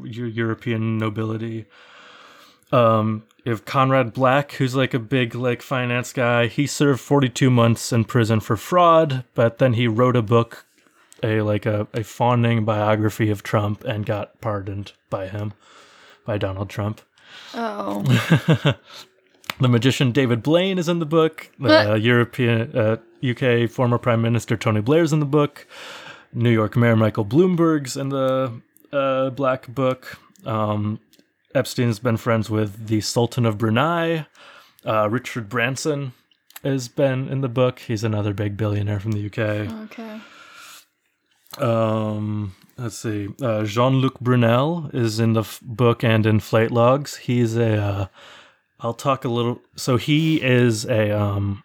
Eu- European nobility. Um, you have Conrad Black, who's like a big like finance guy. He served 42 months in prison for fraud, but then he wrote a book, a like a, a fawning biography of Trump, and got pardoned by him, by Donald Trump. Oh. The magician David Blaine is in the book. The What? European uh, UK former Prime Minister Tony Blair's in the book. New York Mayor Michael Bloomberg's in the uh, Black Book. Um, Epstein's been friends with the Sultan of Brunei. Uh, Richard Branson has been in the book. He's another big billionaire from the UK. Okay. Um, let's see. Uh, Jean Luc Brunel is in the f- book and in Flight Logs. He's a. Uh, I'll talk a little. So he is a. Um,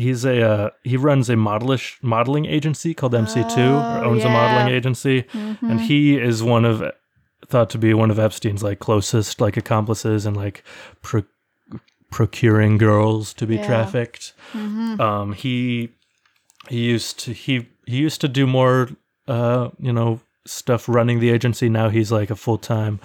he's a. Uh, he runs a modelish modeling agency called MC2, or Oh, owns a modeling agency, and he is one of thought to be one of Epstein's like closest like accomplices and like pro- procuring girls to be Yeah. trafficked. Um, he he used to he he used to do more uh you know stuff running the agency. Now he's like a full time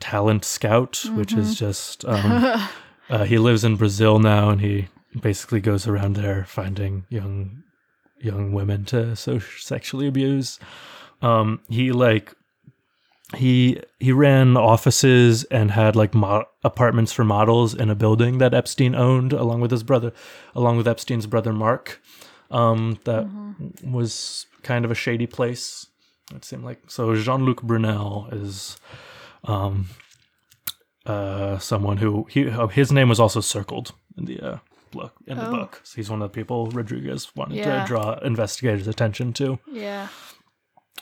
talent scout, which is just um, uh, he lives in Brazil now, and he basically goes around there finding young young women to so sexually abuse. Um, he like he he ran offices and had like mo- apartments for models in a building that Epstein owned along with his brother along with Epstein's brother Mark um that was kind of a shady place it seemed like so Jean-Luc Brunel is um uh someone who he oh, his name was also circled in the uh book in the Oh. book so he's one of the people Rodriguez wanted Yeah. to draw investigators attention to Yeah.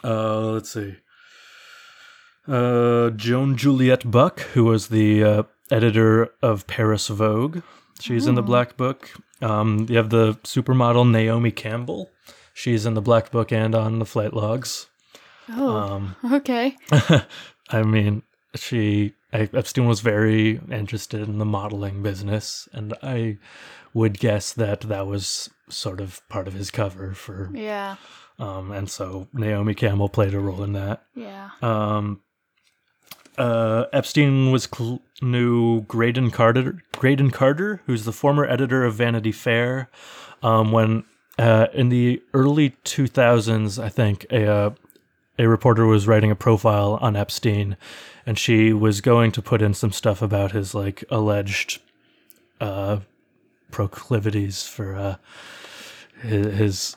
uh, let's see. Uh, Joan Juliet Buck, who was the uh, editor of Paris Vogue. She's in the Black Book. Um, you have the supermodel Naomi Campbell. She's in the Black Book and on the flight logs. Oh. Um, okay. I mean, she I, Epstein was very interested in the modeling business, and I would guess that that was sort of part of his cover for Yeah. um, and so Naomi Campbell played a role in that. Yeah. Um, uh, Epstein was cl- knew Graydon Carter, Graydon Carter, who's the former editor of Vanity Fair. Um, when uh, in the early 2000s, I think a uh, a reporter was writing a profile on Epstein, and she was going to put in some stuff about his like alleged uh, proclivities for uh, his. his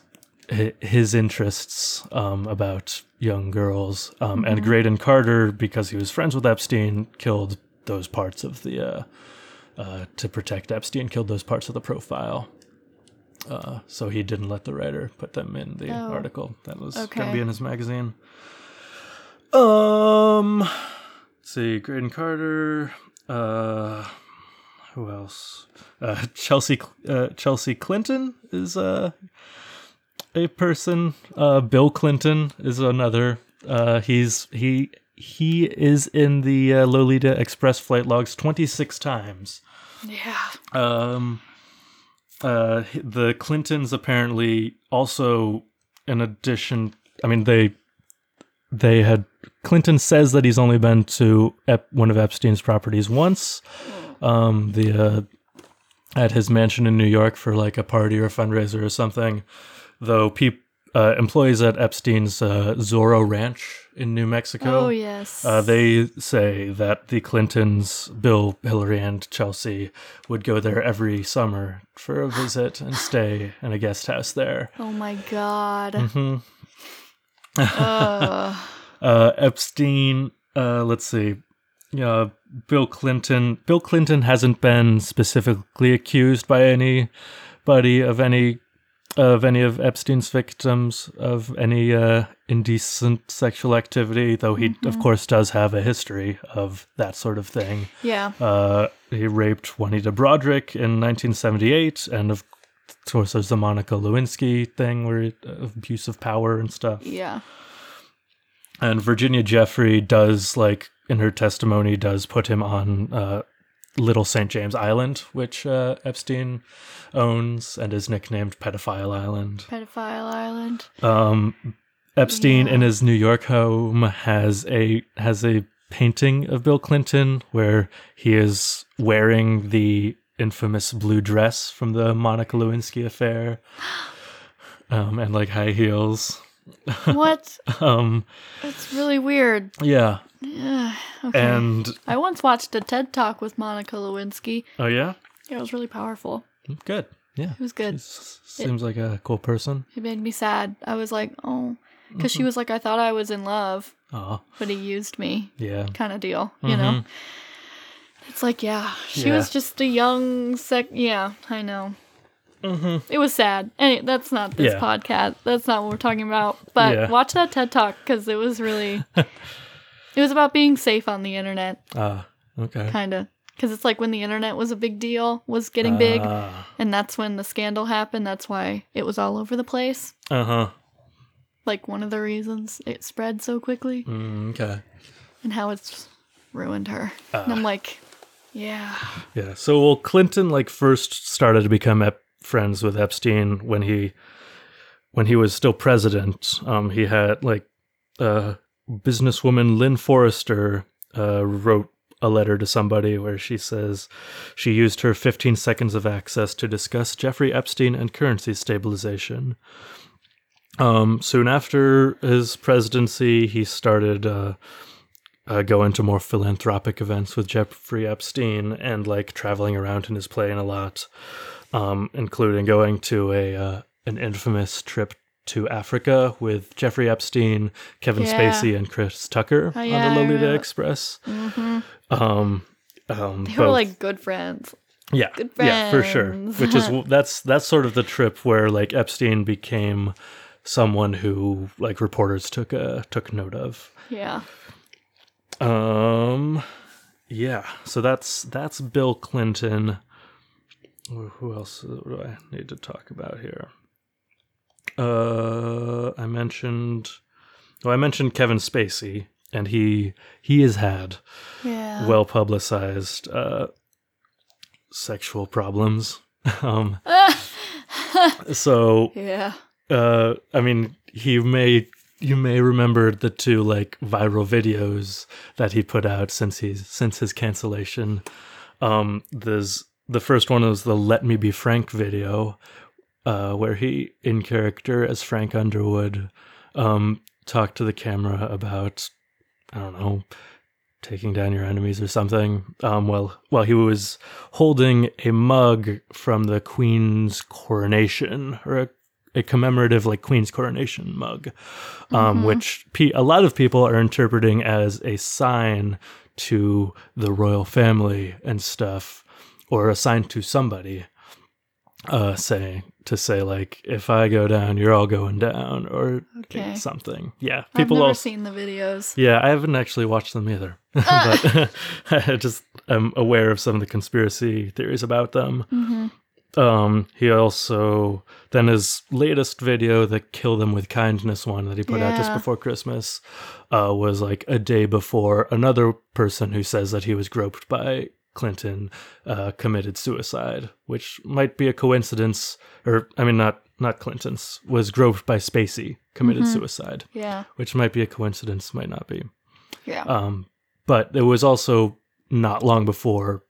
his interests um, about young girls, um, and Graydon Carter, because he was friends with Epstein, killed those parts of the uh, uh, to protect Epstein, killed those parts of the profile. Uh, so he didn't let the writer put them in the Oh. article that was going to be in his magazine. Um, see, Graydon Carter. Uh, who else? Uh, Chelsea uh, Chelsea Clinton is uh, a person. Uh, Bill Clinton is another. Uh, he's he he is in the uh, Lolita Express flight logs twenty six times. Yeah. Um, uh, the Clintons apparently also, in addition, I mean they they had Clinton says that he's only been to Ep- one of Epstein's properties once. Um, the uh, at his mansion in New York for like a party or a fundraiser or something. Though peop- uh, employees at Epstein's uh, Zorro Ranch in New Mexico. Oh yes. Uh, they say that the Clintons, Bill, Hillary, and Chelsea, would go there every summer for a visit and stay in a guest house there. oh my god. hmm uh, Epstein, uh, let's see. Uh, Bill Clinton. Bill Clinton hasn't been specifically accused by anybody of any of any of Epstein's victims of any uh, indecent sexual activity, though he, of course, does have a history of that sort of thing. yeah. Uh, he raped Juanita Broaddrick in 1978, and of course, there's the Monica Lewinsky thing where he, uh, abuse of power and stuff. Yeah. And Virginia Giuffre does, like, in her testimony, does put him on uh, Little St. James Island, which uh, Epstein owns and is nicknamed Pedophile Island. Pedophile Island. Um, Epstein Yeah. in his New York home has a has a painting of Bill Clinton where he is wearing the infamous blue dress from the Monica Lewinsky affair, um, and like high heels. What? Um, That's really weird. yeah, Yeah. Okay. and I once watched a TED talk with Monica Lewinsky. oh yeah, Yeah, it was really powerful. Mm, good. Yeah, It was good. S- seems like a cool person. It made me sad. I was like, oh, because she mm-hmm. was like, I thought I was in love, Oh, but he used me, yeah. kind of deal. You know. Mm-hmm. It's like, yeah, she Yeah. was just a young sec. Yeah, I know. It was sad. Any, that's not this Yeah. podcast. That's not what we're talking about. But Yeah. watch that TED talk because it was really. it was about being safe on the internet, Ah, okay. kind of. Because it's like when the internet was a big deal, was getting big, Ah, and that's when the scandal happened. That's why it was all over the place. uh huh. Like one of the reasons it spread so quickly, Mm, okay. and how it's ruined her. and I'm like, yeah. Yeah. So, well, Clinton like first started to become ep- friends with Epstein when he when he was still president. Um, he had like uh, businesswoman Lynn Forester uh, wrote a letter to somebody where she says she used her 15 seconds of access to discuss Jeffrey Epstein and currency stabilization. Um, soon after his presidency, he started uh, uh, going to more philanthropic events with Jeffrey Epstein and like traveling around in his plane a lot, um, including going to a uh, an infamous trip to Africa with Jeffrey Epstein, Kevin Yeah. Spacey, and Chris Tucker Oh, on yeah, I the Lolita. Express. hmm Um, um, They were both- like good friends. yeah, good friends. yeah, for sure. Which is that's that's sort of the trip where like Epstein became someone who like reporters took a took note of. Yeah. Um, yeah. So that's that's Bill Clinton. Who else do I need to talk about here? Uh, I mentioned. Well, I mentioned Kevin Spacey, and he he has had Yeah. well publicized uh, sexual problems. um, so yeah. uh, I mean, he may you may remember the two like viral videos that he put out since he's since his cancellation. Um, there's the first one was the "Let Me Be Frank" video, uh, where he, in character as Frank Underwood, um, talked to the camera about I don't know taking down your enemies or something. Um, well, while he was holding a mug from the Queen's coronation or a, a commemorative like Queen's coronation mug, um, which pe- a lot of people are interpreting as a sign to the royal family and stuff, or assigned to somebody. Uh, say to say like if I go down, you're all going down, or Okay. something. Yeah, I've people never also seen the videos. yeah, I haven't actually watched them either, but I just am aware of some of the conspiracy theories about them. Mm-hmm. Um, he also then his latest video, the "Kill Them with Kindness" one that he put out just before Christmas, uh, was like a day before another person who says that he was groped by Clinton uh, committed suicide, which might be a coincidence, or I mean, not not Clinton's was groped by Spacey committed Mm-hmm. suicide Yeah. which might be a coincidence, might not be. Yeah. Um, but it was also not long before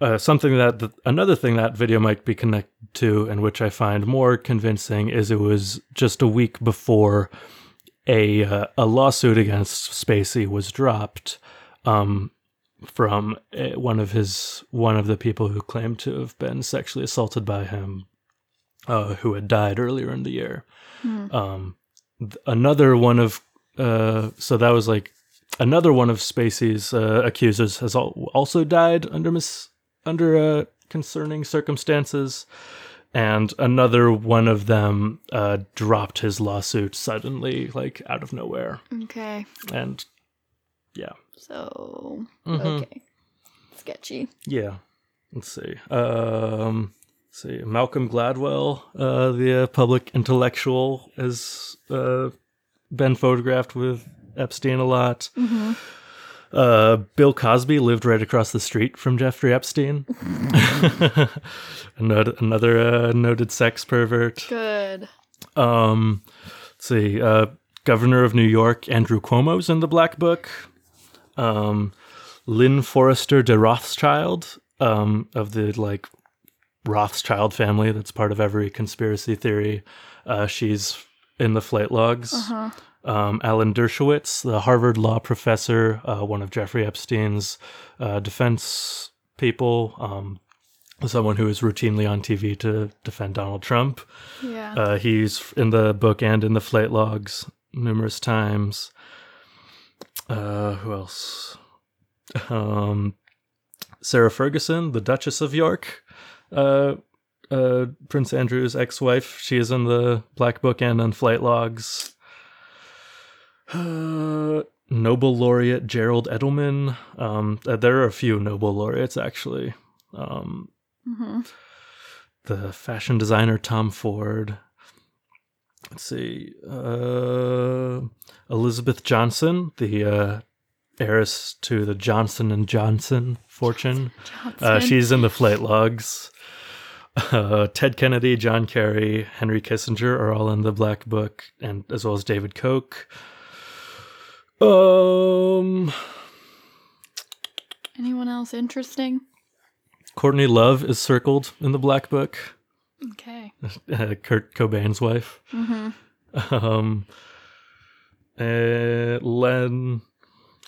uh, something that th- another thing that video might be connected to, and which I find more convincing, is it was just a week before a uh, a lawsuit against Spacey was dropped um, from uh, one of his one of the people who claimed to have been sexually assaulted by him, uh, who had died earlier in the year. Hmm. Um, th- another one of uh, so that was like another one of Spacey's uh, accusers has al- also died under mis- under uh, concerning circumstances, and another one of them uh, dropped his lawsuit suddenly, like out of nowhere, Okay. and yeah, So Mhm. okay. Sketchy. yeah. Let's see. Um, let's see. Malcolm Gladwell, uh, the uh, public intellectual, has uh, been photographed with Epstein a lot. Mm-hmm. Uh, Bill Cosby lived right across the street from Jeffrey Epstein. another another uh, noted sex pervert. Good. Um, let's see. Uh, Governor of New York Andrew Cuomo's in the Black Book. Um, Lynn Forester de Rothschild um, of the like Rothschild family. That's part of every conspiracy theory. Uh, she's in the flight logs. Uh-huh. Um, Alan Dershowitz, the Harvard law professor, uh, one of Jeffrey Epstein's uh, defense people. Um, someone who is routinely on TV to defend Donald Trump. Yeah. Uh, he's in the book and in the flight logs numerous times. Uh, who else? Um, Sarah Ferguson, the Duchess of York, uh, uh, Prince Andrew's ex-wife. She is in the Black Book and on flight logs. Uh, Nobel laureate Gerald Edelman. Um, uh, there are a few Nobel laureates actually. Um, hmm the fashion designer Tom Ford. Let's see, uh, Elizabeth Johnson, the uh, heiress to the Johnson and Johnson fortune. Uh, she's in the flight logs. Uh, Ted Kennedy, John Kerry, Henry Kissinger are all in the Black Book, and as well as David Koch. Um, Anyone else interesting? Courtney Love is circled in the Black Book. Okay. Uh, Kurt Cobain's wife. hmm Um, uh, Len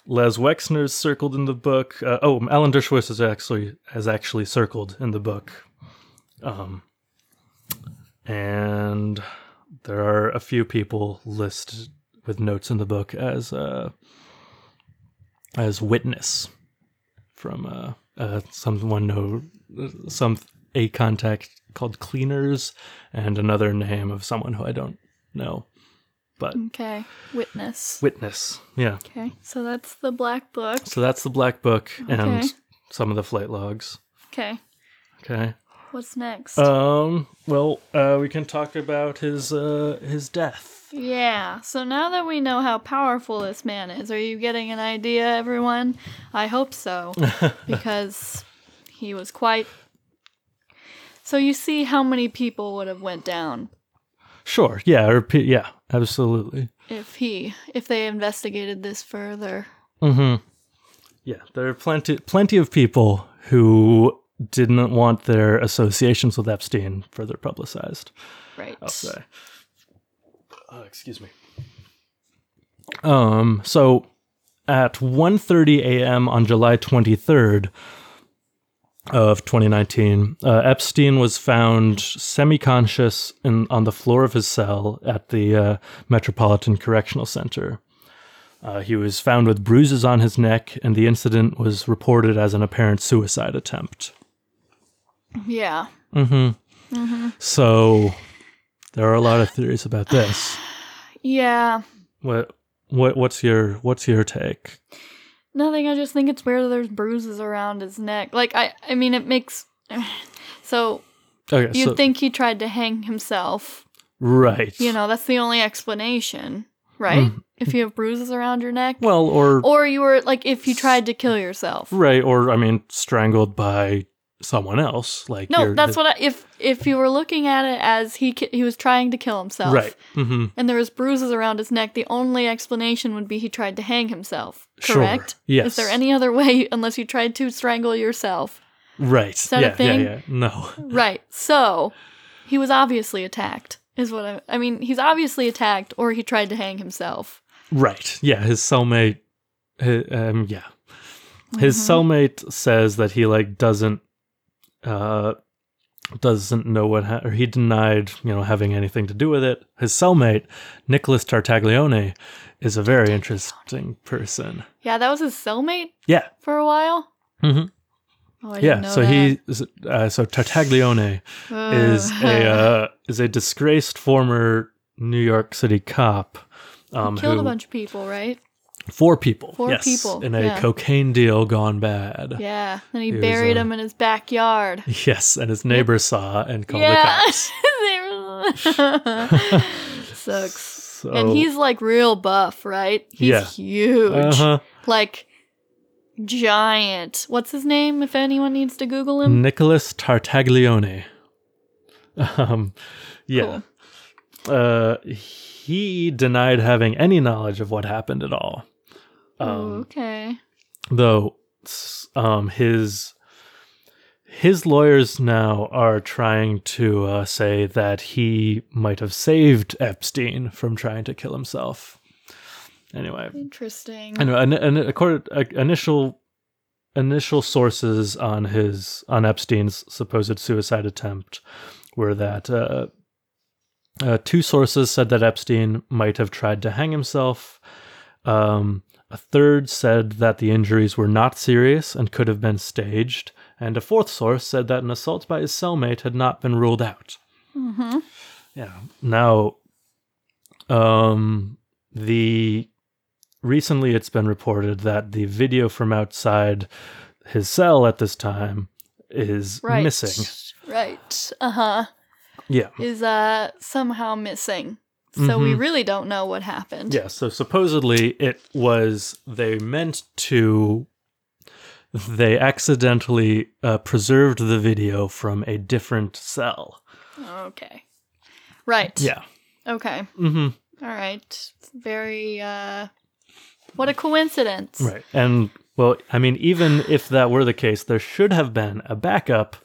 Les Wexner's circled in the book. Uh, oh, Alan Dershowitz is actually has actually circled in the book. Um, and there are a few people listed with notes in the book as uh, as witness from uh, uh, someone know some a contact called Cleaners and another name of someone who I don't know, but Okay. Witness. witness. Yeah. Okay. So that's the black book. So that's the black book and Okay. some of the flight logs. Okay. Okay. What's next? Um. Well, uh, we can talk about his uh his death. yeah. So now that we know how powerful this man is, are you getting an idea, everyone? I hope so, because he was quite. So you see how many people would have went down Sure. Yeah. Or, pe- yeah. Absolutely. if he if they investigated this further. Mm-hmm. Yeah. There are plenty plenty of people who didn't want their associations with Epstein further publicized. Right. I'll say. Uh, excuse me. Um. So, at 1:30 a.m. on July 23rd of 2019, uh, Epstein was found semi-conscious in, on the floor of his cell at the uh, Metropolitan Correctional Center. Uh, he was found with bruises on his neck, and the incident was reported as an apparent suicide attempt. Yeah. So, there are a lot of theories about this. Yeah. What what what's your what's your take? Nothing. I just think it's weird. There's bruises around his neck. Like I. I mean, it makes. So Okay, you'd so think he tried to hang himself. right. You know, that's the only explanation, right? Mm-hmm. If you have bruises around your neck, well, or or you were like, if you tried to kill yourself. right, or I mean, strangled by someone else. Like No, that's what I, if if you were looking at it as he he was trying to kill himself, Right. hmm And there was bruises around his neck. The only explanation would be he tried to hang himself. Sure, Correct? yes. Is there any other way unless you tried to strangle yourself? Right. that a thing? yeah, yeah. No. Right. So he was obviously attacked. Is what I. I mean, he's obviously attacked, or he tried to hang himself. Right. Yeah. His cellmate. hi- um. Yeah. His Mm-hmm. cellmate says that he like doesn't. Uh. Doesn't know what, ha- or he denied, you know, having anything to do with it. His cellmate, Nicholas Tartaglione, is a very interesting person. Yeah, that was his cellmate Yeah, for a while. Mhm. Oh, I yeah. didn't know So that. he, uh, so Tartaglione is a uh, is a disgraced former New York City cop. Um, killed who, a bunch of people, right? Four people. Four yes, people, in a yeah. cocaine deal gone bad. Yeah. And he, He was, buried uh, him in his backyard. Yes, and his neighbor saw and called yeah. the cops. Sucks. So, And he's like real buff, right? He's Yeah. huge. uh-huh. Like giant. What's his name if anyone needs to Google him? Nicholas Tartaglione. Um, yeah. Uh, he denied having any knowledge of what happened at all. Um, okay. though um his his lawyers now are trying to uh, say that he might have saved Epstein from trying to kill himself. Anyway, Interesting. anyway, an, an, according, uh, initial initial sources on his on Epstein's supposed suicide attempt were that uh, uh, two sources said that Epstein might have tried to hang himself. Um, a third said that the injuries were not serious and could have been staged, and a fourth source said that an assault by his cellmate had not been ruled out. Mm-hmm. Yeah. Now, um, the recently it's been reported that the video from outside his cell at this time is Right. missing. Right. Uh huh. Yeah. Is uh somehow missing. So we Mhm. really don't know what happened. Yeah. So supposedly it was they meant to. They accidentally uh, preserved the video from a different cell. Okay. Right. Yeah. Okay. hmm All right. Very uh what a coincidence. Right. And well, I mean, even if that were the case, there should have been a backup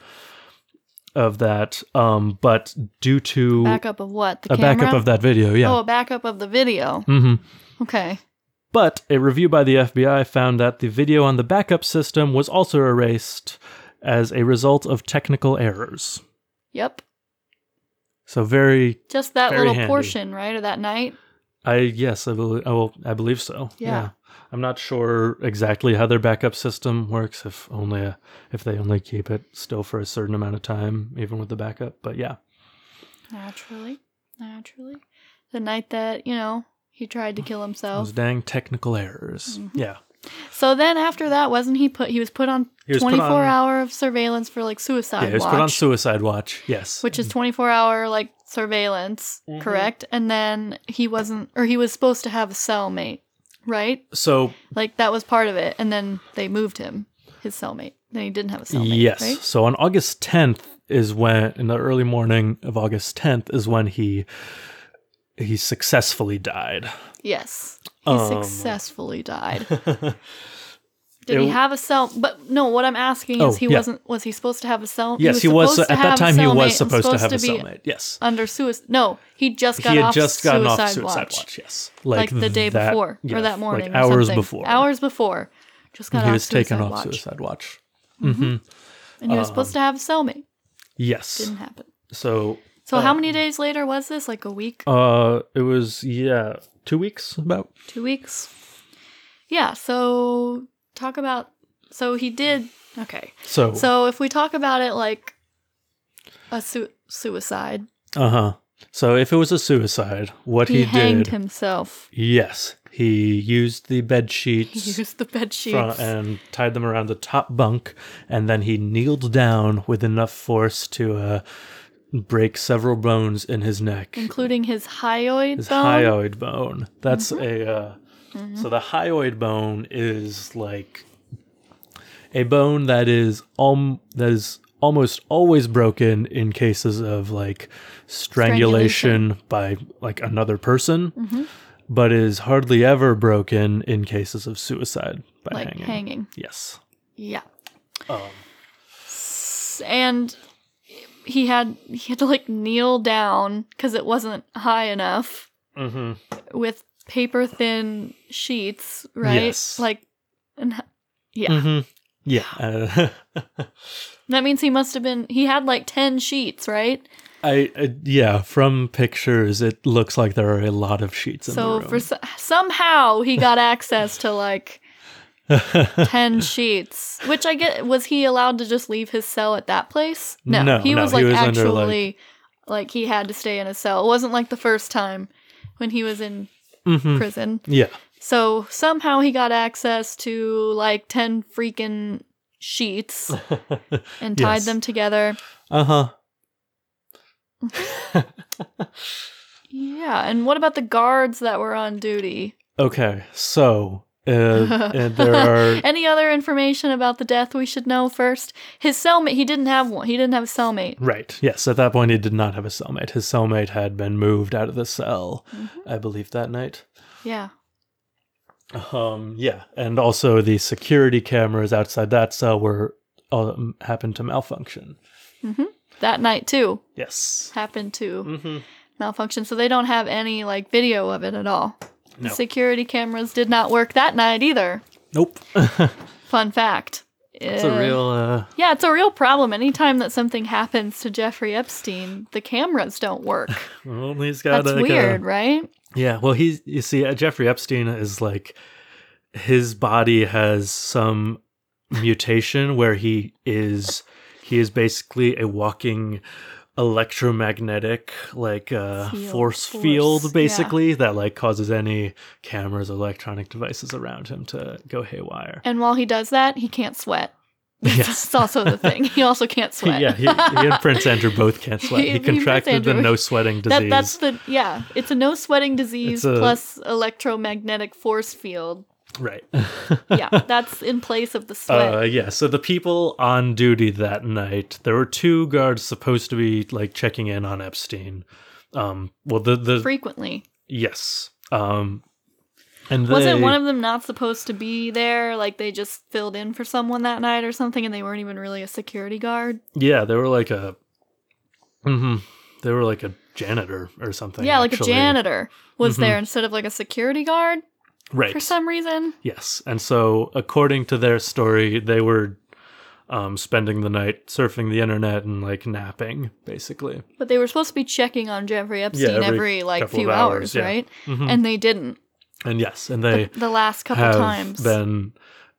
of that. Um, but due to Backup of what? The a camera? backup of that video, yeah. Oh, a backup of the video. hmm Okay. But a review by the FBI found that the video on the backup system was also erased as a result of technical errors. Yep. So very, Just that Very little handy. portion, right? Of that night. I yes, I believe. Oh, I believe so. Yeah. I'm not sure exactly how their backup system works. If only a, if they only keep it still for a certain amount of time, even with the backup. But yeah, Naturally. Naturally. The night that, you know, he tried to kill himself. those dang technical errors. Mm-hmm. Yeah, So then after that, wasn't he put he was put on He was put 24 on- hour of surveillance for like suicide yeah. He was watch, put on suicide watch. Yes, which is 24 hour like surveillance, Mhm. correct? And then he wasn't or he was supposed to have a cellmate, right? so Like that was part of it and then they moved him, his cellmate. Then he didn't have a cellmate, yes. right? So on August 10th is when, in the early morning of August 10th, is when he he successfully died. Yes. He Um, successfully died. Did It- he have a cell? But no, what I'm asking is, Oh, he yeah. wasn't. Was he supposed to have a cell? yes, he was. supposed to At that time, he was and supposed to have a cellmate. Yes. under suicide. No, he just got he had off just gotten suicide off suicide watch, watch. Yes, like, the day that- before yeah, or that morning, like hours before. Hours before, just got he off was taken off watch, suicide watch. and he was Um, supposed to have a cellmate. Yes. Didn't happen. So, So how uh, many days later was this? Like a week, uh, it was yeah, two weeks about. two weeks? Yeah. So talk about. So he did. Okay. So, So if we talk about it like a su- suicide, uh huh. So if it was a suicide, what he, he, hanged did, himself. yes, he used the bed sheets. He used the bed sheets. and tied them around the top bunk, and then he kneeled down with enough force to uh, break several bones in his neck. including his hyoid his bone. hyoid bone. That's Mm-hmm. a uh, so the hyoid bone is like a bone that is um that is almost always broken in cases of like strangulation, by like another person, Mm-hmm. but is hardly ever broken in cases of suicide by like hanging. hanging. Yes. Yeah. Um, And he had he had to like kneel down because it wasn't high enough hmm with paper thin sheets, right? Yes. Like, and yeah, hmm Yeah. Uh, that means he must have been. He had like ten sheets, right? I, uh, yeah, from pictures, it looks like there are a lot of sheets in So the room. for so- somehow he got access to like ten sheets. Which I get. Was he allowed to just leave his cell at that place? No, No, he no, was he like was under, actually like, he had to stay in a cell. It wasn't like the first time when he was in Mhm. prison. Yeah. So somehow he got access to like ten freaking sheets and tied Yes. them together. Uh huh. Yeah, and what about the guards that were on duty? Okay, so uh, and there are Any other information about the death we should know first? His cellmate, he didn't have one. He didn't have a cellmate. right. Yes, at that point he did not have a cellmate. His cellmate had been moved out of the cell, Mm-hmm. I believe, that night. Yeah. Um. Yeah, and also the security cameras outside that cell were um, happened to malfunction. That night too Yes. happened to Mm-hmm. malfunction. So they don't have any like video of it at all. No. Security cameras did not work that night either. Nope. Fun fact. It's a real. Uh, Yeah, it's a real problem. Anytime that something happens to Jeffrey Epstein, the cameras don't work. well, he's got That's like, a- weird, right? Yeah, well, he's you see, uh, Jeffrey Epstein is like his body has some mutation where he is he is basically a walking electromagnetic like uh Field, force, force, field yeah. basically that like causes any cameras electronic devices around him to go haywire And while he does that, he can't sweat. yes That's also the thing. He also can't sweat. yeah he, he and prince andrew both can't sweat He- he he and Prince contracted the no sweating disease That, that's the yeah. It's a no sweating disease a- plus electromagnetic force field. Right Yeah, that's in place of the sweat. Uh, yeah, so the people on duty that night, there were two guards supposed to be like checking in on Epstein. Um, well, the the frequently. yes, um, and they, Wasn't one of them not supposed to be there? Like they just filled in for someone that night or something, and they weren't even really a security guard. yeah, they were like a, Mm-hmm, they were like a janitor or something. yeah, like actually. a janitor was Mhm. there instead of like a security guard right? for some reason. Yes, and so according to their story, they were um, spending the night surfing the internet and like napping, basically. But they were supposed to be checking on Jeffrey Epstein every every, like few hours, hours, yeah. right? Mhm. And they didn't. And yes, and they. the, the last couple have times. been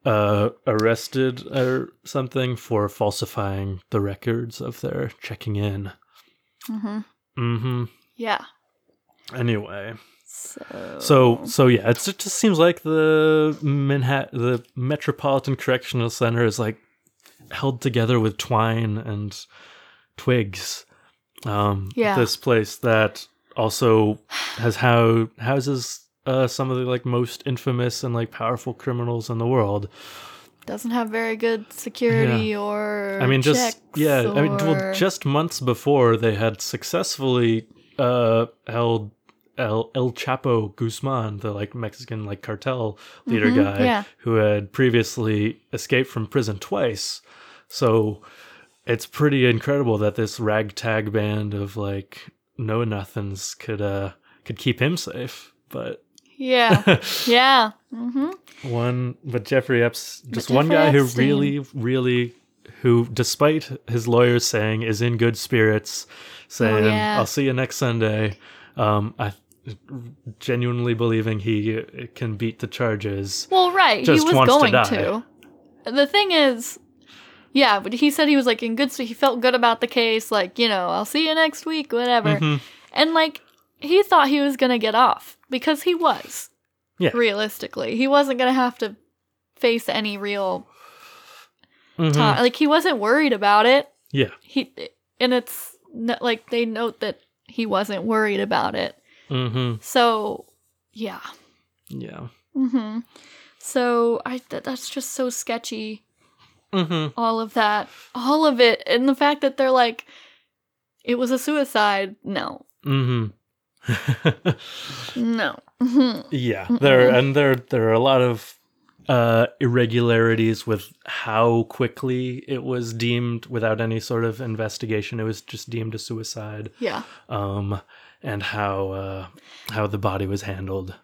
uh, arrested or something for falsifying the records of their checking in. hmm hmm Yeah. Anyway, So. so so yeah, it's, it just seems like the Manhattan, the Metropolitan Correctional Center is like held together with twine and twigs. Um, Yeah. this place that also has how houses uh, some of the like most infamous and like powerful criminals in the world. doesn't have very good security or. I mean, just yeah. I mean, well, just months before they had successfully uh, held El, El Chapo Guzman, the like Mexican like cartel leader Mhm, guy, yeah. who had previously escaped from prison twice. So it's pretty incredible that this ragtag band of like know nothings could uh could keep him safe. But Yeah. yeah. hmm one but jeffrey epps just one guy who really really who despite his lawyers saying is in good spirits saying Oh, yeah. i'll see you next sunday um i genuinely believing he can beat the charges Well, right. He was wants to going die. to. The thing is, yeah, but he said he was like in good. He felt good about the case. Like you know, I'll see you next week, whatever. Mhm. And like he thought he was gonna get off because he was. Yeah. Realistically, he wasn't gonna have to face any real Mhm. time. Like he wasn't worried about it. yeah He and it's like they note that he wasn't worried about it. Hmm So yeah. yeah hmm So I th- that's just so sketchy. hmm All of that, all of it, and the fact that they're like, it was a suicide. No, Mm-hmm. no. Mhm. Yeah, there and there there are a lot of uh, irregularities with how quickly it was deemed without any sort of investigation. It was just deemed a suicide, yeah. um, and how uh, how the body was handled.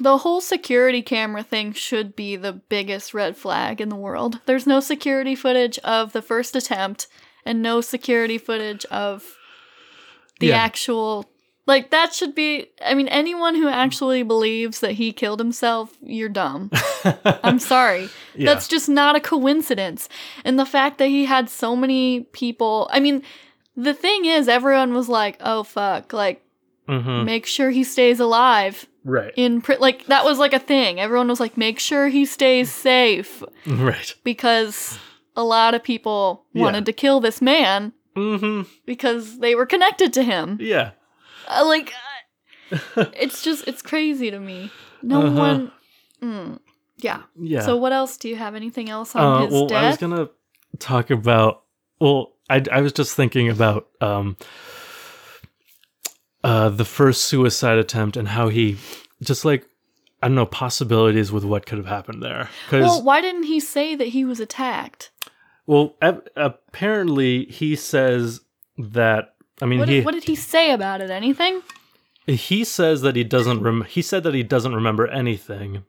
The whole security camera thing should be the biggest red flag in the world. There's no security footage of the first attempt and no security footage of the Yeah. actual like that should be I mean anyone who actually believes that he killed himself, you're dumb. I'm sorry. Yeah. That's just not a coincidence. And the fact that he had so many people, I mean, the thing is everyone was like, "Oh fuck, like hmm make sure he stays alive." Right, in pri- like that was like a thing. Everyone was like, make sure he stays safe right. because a lot of people Yeah. wanted to kill this man mm-hmm. because they were connected to him. Yeah, Uh, like, uh, it's just it's crazy to me. No Uh-huh. one. Mm, yeah. yeah. So what else? Do you have anything else on Uh, his well, I was gonna talk about. Well, I I was just thinking about um, uh, the first suicide attempt and how he just like I don't know possibilities with what could have happened there. Well, well, why didn't he say that he was attacked? ap- apparently he says that. I mean, What he did, what did he say about it? Anything? he says that he doesn't. Rem- he said that he doesn't remember anything.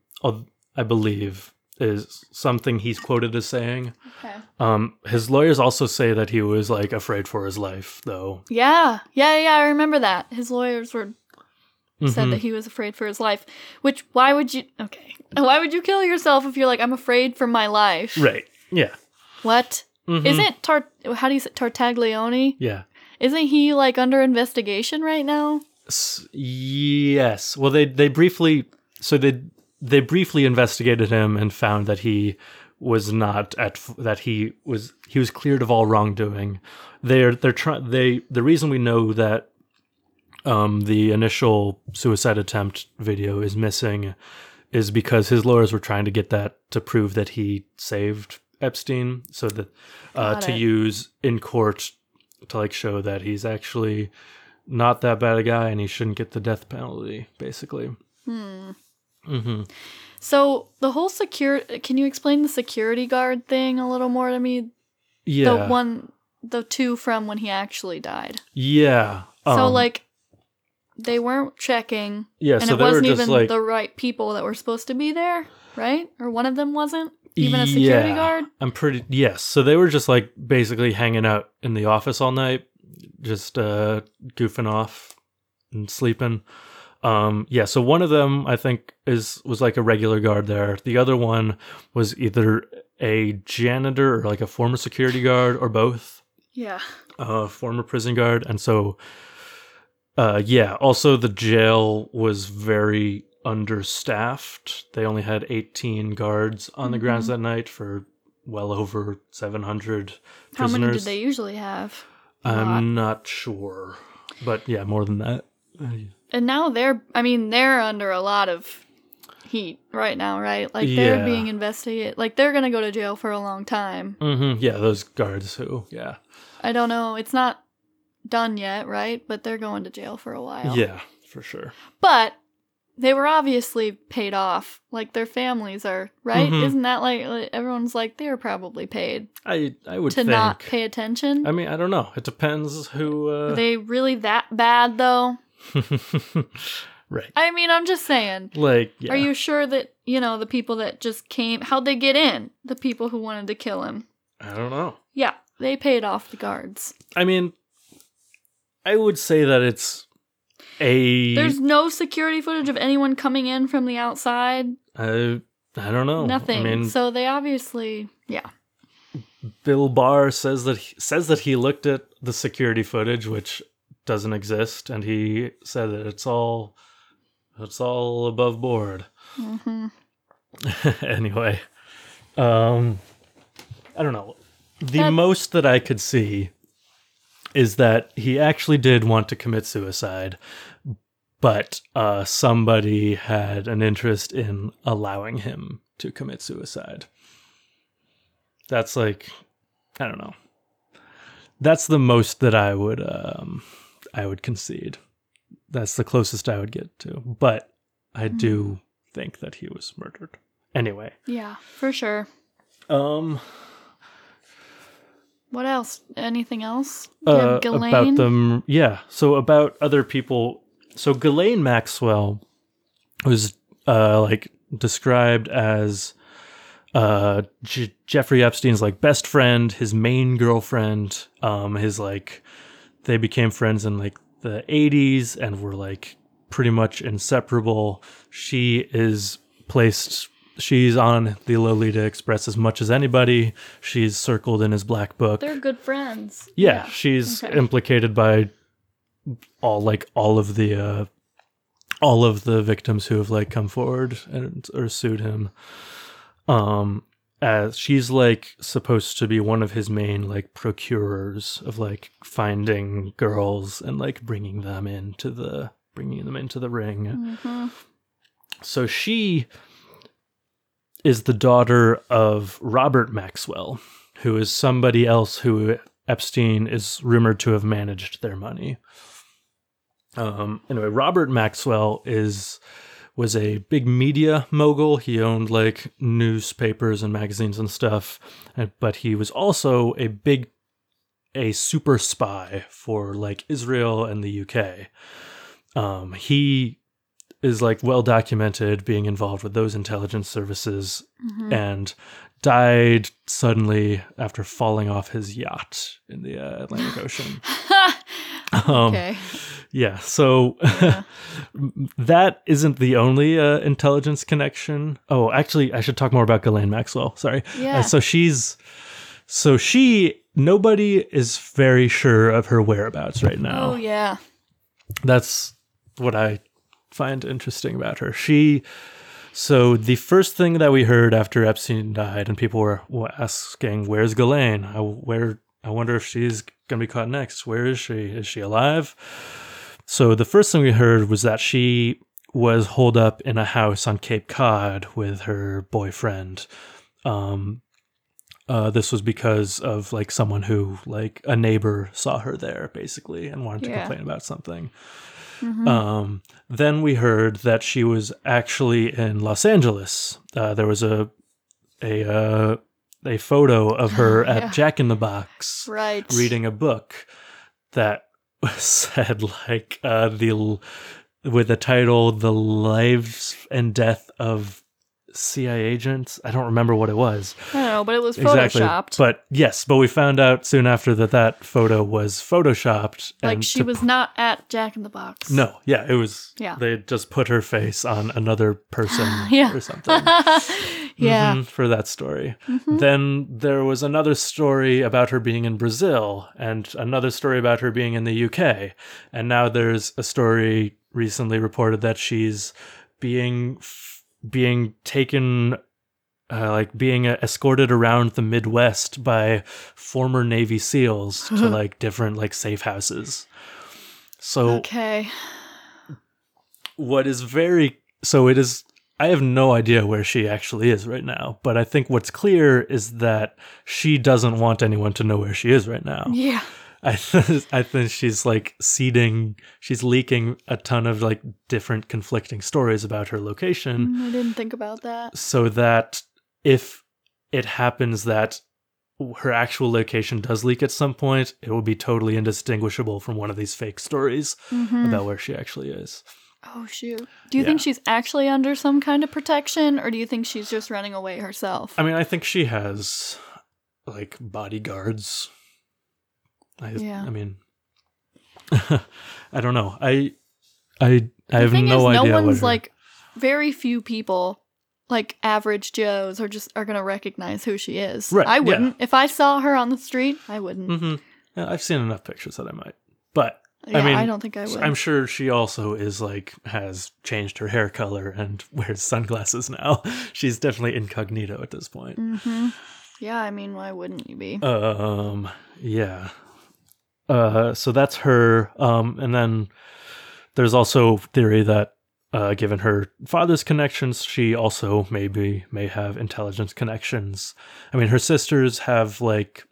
I believe. Is something he's quoted as saying. Okay. Um, his lawyers also say that he was like afraid for his life, though. Yeah, yeah, yeah. I remember that. His lawyers were said Mhm. that he was afraid for his life. Which why would you? Okay, why would you kill yourself if you're like I'm afraid for my life? Right. Yeah. What? Mhm. Isn't Tart? How do you say Tartaglione? Yeah. Isn't he like under investigation right now? S- yes. Well, they they briefly so they they briefly investigated him and found that he was not at that he was he was cleared of all wrongdoing. They're they're trying they the reason we know that um the initial suicide attempt video is missing is because his lawyers were trying to get that to prove that he saved Epstein so that uh, to it. use in court to like show that he's actually not that bad a guy and he shouldn't get the death penalty basically Hmm. Hmm So the whole secure. Can you explain the security guard thing a little more to me? yeah The one, the two from when he actually died. yeah so um, like, they weren't checking, yeah and so it wasn't even like the right people that were supposed to be there, right? Or one of them wasn't even a security Yeah. guard. i'm pretty yes so they were just like basically hanging out in the office all night just uh goofing off and sleeping um yeah so one of them i think is was like a regular guard there the other one was either a janitor or like a former security guard or both Yeah. uh, former prison guard, and so, uh, yeah. Also, the jail was very understaffed. They only had 18 guards on the grounds Mhm. that night for well over 700 prisoners. How many did they usually have? A lot. I'm not sure, but yeah, more than that. And now they're, I mean, they're under a lot of heat right now, right? Like they're Yeah. being investigated. Like they're going to go to jail for a long time. mhm, Yeah, those guards who, yeah, I don't know. It's not done yet, right? But they're going to jail for a while. yeah, for sure. But they were obviously paid off. Like their families are, right? Mhm. Isn't that like, like everyone's like they're probably paid I I would to think. not pay attention? I mean, I don't know. It depends who. Are Uh, they really that bad though? right. I mean, I'm just saying. Like, yeah. Are you sure that, you know, the people that just came, how'd they get in? The people who wanted to kill him. I don't know. Yeah, they paid off the guards. I mean, I would say that it's a. There's no security footage of anyone coming in from the outside. I, I don't know. Nothing. I mean, so they obviously, yeah. Bill Barr says that he, says that he looked at the security footage, which doesn't exist, and he said that it's all it's all above board. hmm anyway, um, I don't know. The That- most that I could see is that he actually did want to commit suicide, but uh, somebody had an interest in allowing him to commit suicide. That's like, I don't know. That's the most that I would um, I would concede. That's the closest I would get to, but I do think that he was murdered. Anyway, Yeah, for sure. um, What else? Anything else? Uh, about them, yeah. So about other people. So Ghislaine Maxwell was uh like described as uh J- Jeffrey Epstein's like best friend, his main girlfriend. Um, his like they became friends in like the 80s and were like pretty much inseparable. She is placed she's on the Lolita Express as much as anybody. She's circled in his black book. They're good friends. yeah, she's okay. implicated by all like all of the uh all of the victims who have like come forward and or sued him. Um as she's like supposed to be one of his main like procurers of like finding girls and like bringing them into the bringing them into the ring. hmm So she is the daughter of Robert Maxwell, who is somebody else who Epstein is rumored to have managed their money. Um, anyway, Robert Maxwell is was a big media mogul. He owned like newspapers and magazines and stuff, but he was also a big a super spy for like Israel and the UK. Um, he is like well documented being involved with those intelligence services Mm-hmm. and died suddenly after falling off his yacht in the uh, Atlantic Ocean. Um, okay. Yeah, so that isn't the only uh, intelligence connection. Oh, actually, I should talk more about Ghislaine Maxwell. Sorry. Yeah. Uh, so she's, so she, nobody is very sure of her whereabouts right now. Oh yeah. That's what I find interesting about her. She, so the first thing that we heard after Epstein died, and people were were asking, "Where's Ghislaine? I, where? I wonder if she's gonna be caught next. Where is she? Is she alive?" So the first thing we heard was that she was holed up in a house on Cape Cod with her boyfriend. Um, uh, this was because of like someone who like a neighbor saw her there basically and wanted to Yeah. complain about something. Mhm. Um, then we heard that she was actually in Los Angeles. Uh, there was a a uh, a photo of her Yeah. at Jack in the Box right. reading a book that said like uh, the with the title "The Lives and Death of CIA Agents." I don't remember what it was I don't know, but it was exactly, photoshopped. but yes, but we found out soon after that that photo was photoshopped. like she was not at Jack in the Box. no, yeah, it was. Yeah. they just put her face on another person Yeah. or something. yeah. Mhm, for that story. Mhm. Then there was another story about her being in Brazil, and another story about her being in the UK, and now there's a story recently reported that she's being being taken. Uh, like being uh, escorted around the Midwest by former Navy SEALs to like different like safe houses. So Okay. what is very so it is I have no idea where she actually is right now, but I think what's clear is that she doesn't want anyone to know where she is right now. Yeah. I th- I think she's like seeding, she's leaking a ton of like different conflicting stories about her location Mm, I didn't think about that. so that if it happens that her actual location does leak at some point, it will be totally indistinguishable from one of these fake stories Mhm. about where she actually is. Oh shoot. Do you think she's actually under some kind of protection or do you think she's just running away herself? I mean, I think she has like bodyguards. I, Yeah. I mean, I don't know. I, I, I have no is, idea. no one's her- like very few people like average joes are just are gonna recognize who she is Right, i wouldn't if i saw her on the street i wouldn't Mm-hmm. Yeah, I've seen enough pictures that I might, but yeah, I mean, i don't think i would I'm sure she also is like has changed her hair color and wears sunglasses now. She's definitely incognito at this point. hmm yeah i mean why wouldn't you be Um, yeah. Uh, so that's her. Um, and then there's also theory that, uh, given her father's connections, she also maybe may have intelligence connections. I mean, her sisters have like,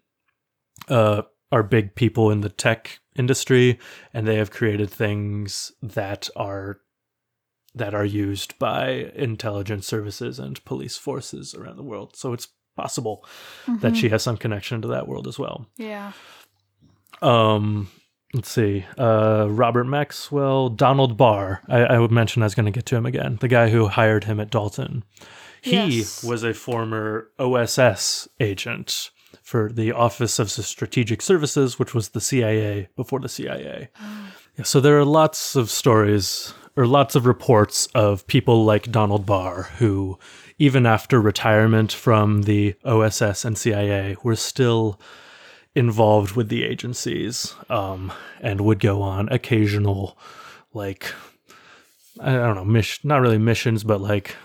uh, are big people in the tech industry, and they have created things that are that are used by intelligence services and police forces around the world. So it's possible that Mhm. she has some connection to that world as well. yeah Um, let's see. Uh, Robert Maxwell, Donald Barr. I, I would mention I was going to get to him again. The guy who hired him at Dalton. He Yes. was a former OSS agent for the Office of Strategic Services, which was the CIA before the CIA. Yeah, so there are lots of stories or lots of reports of people like Donald Barr who, even after retirement from the OSS and CIA, were still involved with the agencies um, and would go on occasional, like, I don't know, mission, not really missions, but like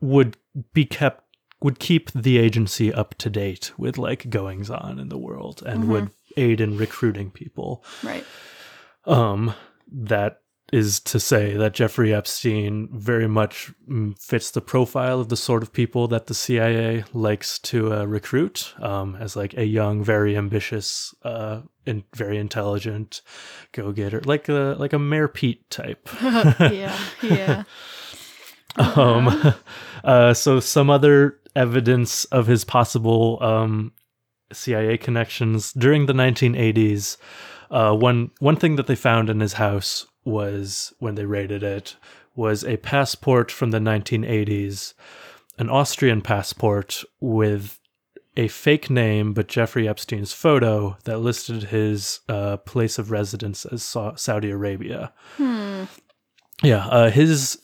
would be kept would keep the agency up to date with like goings on in the world and would aid in recruiting people. Right. Um, that is to say that Jeffrey Epstein very much mm, fits the profile of the sort of people that the CIA likes to uh, recruit um, as like a young, very ambitious, uh, and very intelligent go-getter, like a like a Mayor Pete type. yeah yeah. Um, uh, so some other evidence of his possible um, CIA connections during the 1980s. Uh, one one thing that they found in his house was when they raided it was a passport from the 1980s, an Austrian passport with a fake name, but Jeffrey Epstein's photo that listed his uh, place of residence as Saudi Arabia. Hmm. Yeah, uh, his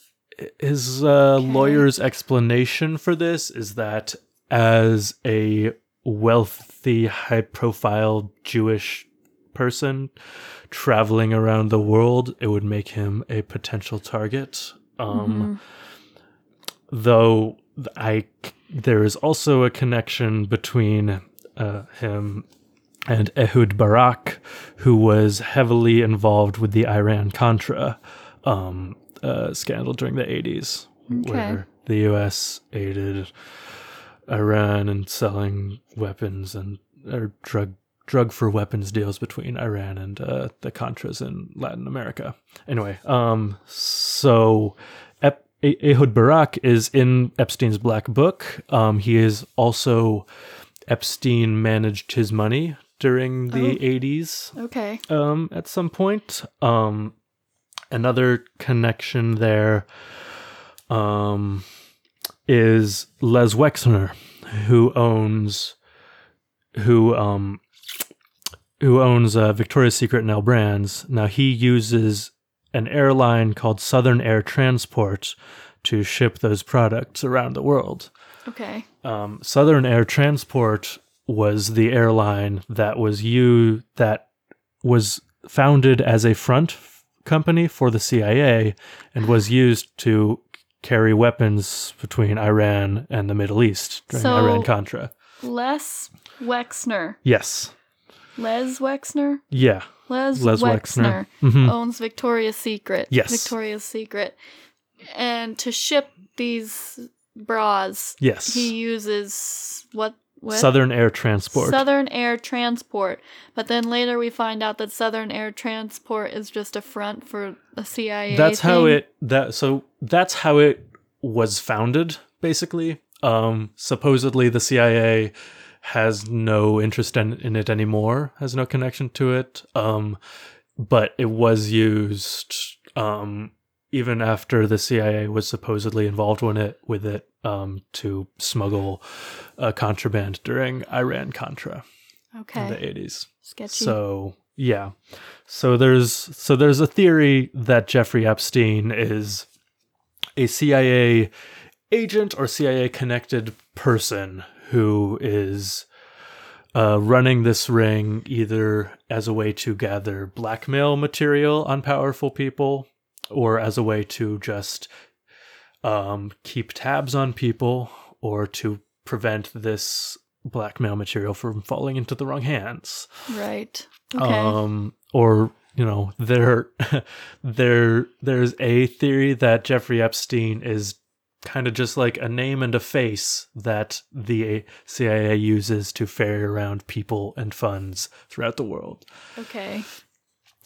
his uh, lawyer's explanation for this is that as a wealthy, high-profile Jewish person traveling around the world, it would make him a potential target. Um, Though I, there is also a connection between uh, him and Ehud Barak, who was heavily involved with the Iran Contra um, uh, scandal during the 80s, where the U.S. aided Iran in selling weapons and or drug drug for weapons deals between Iran and uh, the Contras in Latin America. Anyway, um, so Ep- Eh- Ehud Barak is in Epstein's black book. Um, he is also Epstein managed his money during the 80s Okay. um, at some point. Um, another connection there um, is Les Wexner, who owns who um, who owns uh, Victoria's Secret and L Brands. Now he uses an airline called Southern Air Transport to ship those products around the world. Okay. Um, Southern Air Transport was the airline that was you that was founded as a front company for the CIA and was used to carry weapons between Iran and the Middle East during So- Iran Contra. Les Wexner. Yes. Les Wexner? Yeah. Les, Les Wexner, Wexner. Mhm. owns Victoria's Secret. Yes. Victoria's Secret. And to ship these bras, Yes. he uses what? Southern Air Transport. Southern Air Transport. But then later we find out that Southern Air Transport is just a front for a CIA. that's how it that so that's how it was founded basically um supposedly the cia has no interest in, in it anymore has no connection to it um but it was used um even after the cia was supposedly involved in it with it um to smuggle uh, contraband during iran contra in the 80s Sketchy. so yeah. So there's so there's a theory that Jeffrey Epstein is a CIA agent or CIA connected person who is uh, running this ring either as a way to gather blackmail material on powerful people or as a way to just um, keep tabs on people or to prevent this blackmail material from falling into the wrong hands right. Okay. um or you know there there there's a theory that jeffrey epstein is kind of just like a name and a face that the cia uses to ferry around people and funds throughout the world okay.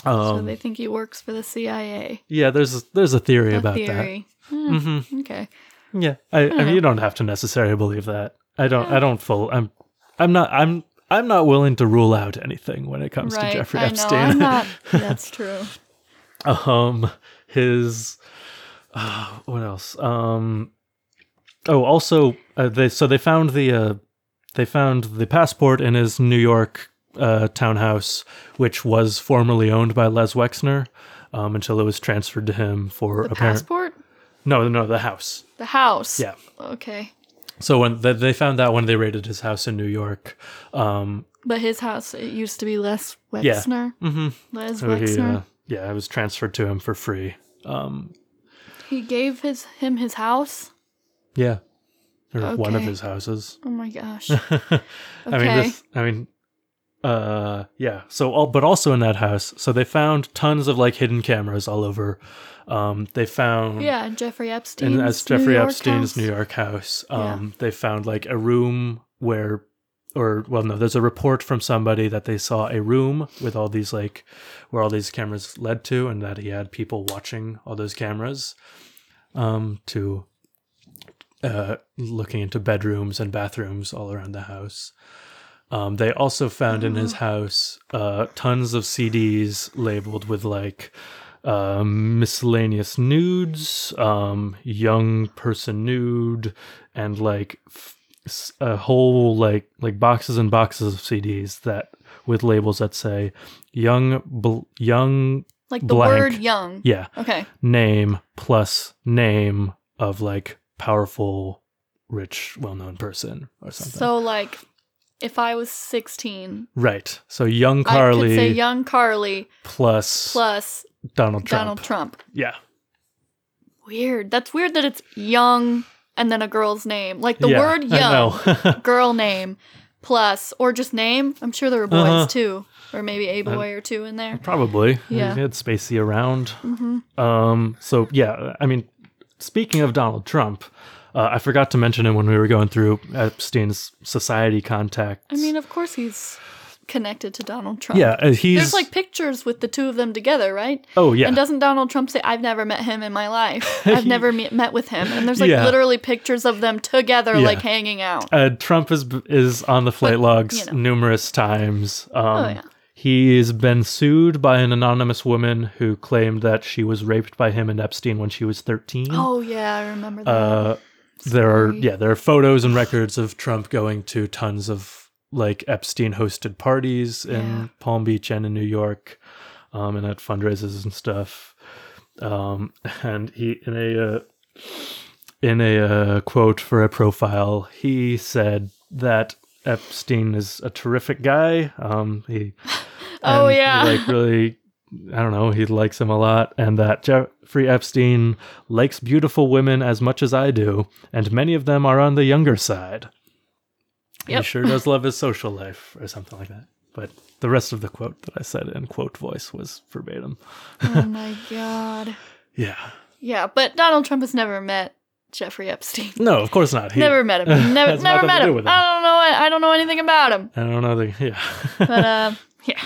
So um they think he works for the CIA. yeah there's there's a theory A about theory. that Hmm, hmm Okay. yeah I, I mean you don't have to necessarily believe that i don't i don't full i'm i'm not i'm i'm not willing to rule out anything when it comes right. to jeffrey I epstein know. That's true. um his uh, what else um oh also uh, they so they found the uh they found the passport in his new york uh townhouse which was formerly owned by les wexner um until it was transferred to him for The apparent passport? no no the house The house. yeah Okay. so when they, they found that when they raided his house in new york um But his house, it used to be Les Yeah. Wexner. mhm. Les so he, Wexner. uh, yeah it was transferred to him for free um he gave his him his house. yeah or one of his houses Oh my gosh. I mean, Okay. this, I mean, uh, yeah. So, all, but also in that house, so they found tons of like hidden cameras all over. Um, they found, yeah, and Jeffrey Epstein. and that's Jeffrey Epstein's New York house. Yeah. Um, they found like a room where, or well, no, there's a report from somebody that they saw a room with all these like, where all these cameras led to, and that he had people watching all those cameras, um, to, uh, looking into bedrooms and bathrooms all around the house. Um, they also found in his house uh, tons of CDs labeled with like um, miscellaneous nudes, um, young person nude, and like f- a whole like like boxes and boxes of CDs that with labels that say young bl- young Like the Blank. word young. yeah Okay. name plus name of like powerful rich well-known person or something So like if I was 16, right so young Carly. I could say young Carly plus plus donald trump Donald Trump. yeah Weird. That's weird that it's young and then a girl's name. Like the Yeah, word young, girl name plus or just name. I'm sure there were boys Uh-huh. too. Or maybe a boy or two in there. Probably. Yeah. He had Spacey around. hmm Um, so yeah, I mean, speaking of Donald Trump, uh, I forgot to mention him when we were going through Epstein's society contacts. I mean, of course he's connected to Donald Trump. yeah, uh, he's There's like pictures with the two of them together, right? oh yeah, And doesn't Donald Trump say, I've never met him in my life? I've never me- met with him. And there's like Yeah. literally pictures of them together, Yeah. like hanging out. uh, Trump is is on the flight logs you know. numerous times. Um, Oh, yeah. He's been sued by an anonymous woman who claimed that she was raped by him and Epstein when she was 13. Oh, yeah, I remember that. Uh, there are yeah, there are photos and records of Trump going to tons of like Epstein hosted parties in Yeah. Palm Beach and in New York, um, and at fundraisers and stuff. Um, and he in a uh, in a uh, quote for a profile, he said that Epstein is a terrific guy. Um, he Oh, and he, yeah. like really I don't know, he likes him a lot, and that Jeffrey Epstein likes beautiful women as much as I do, and many of them are on the younger side. He sure does love his social life, or something like that. But the rest of the quote that I said in quote voice was verbatim. oh, my God. Yeah. Yeah, but Donald Trump has never met Jeffrey Epstein. No, of course not. He, never met him. Never, never met him. him. I don't know. I don't know anything about him. I don't know. The, yeah. But uh, yeah.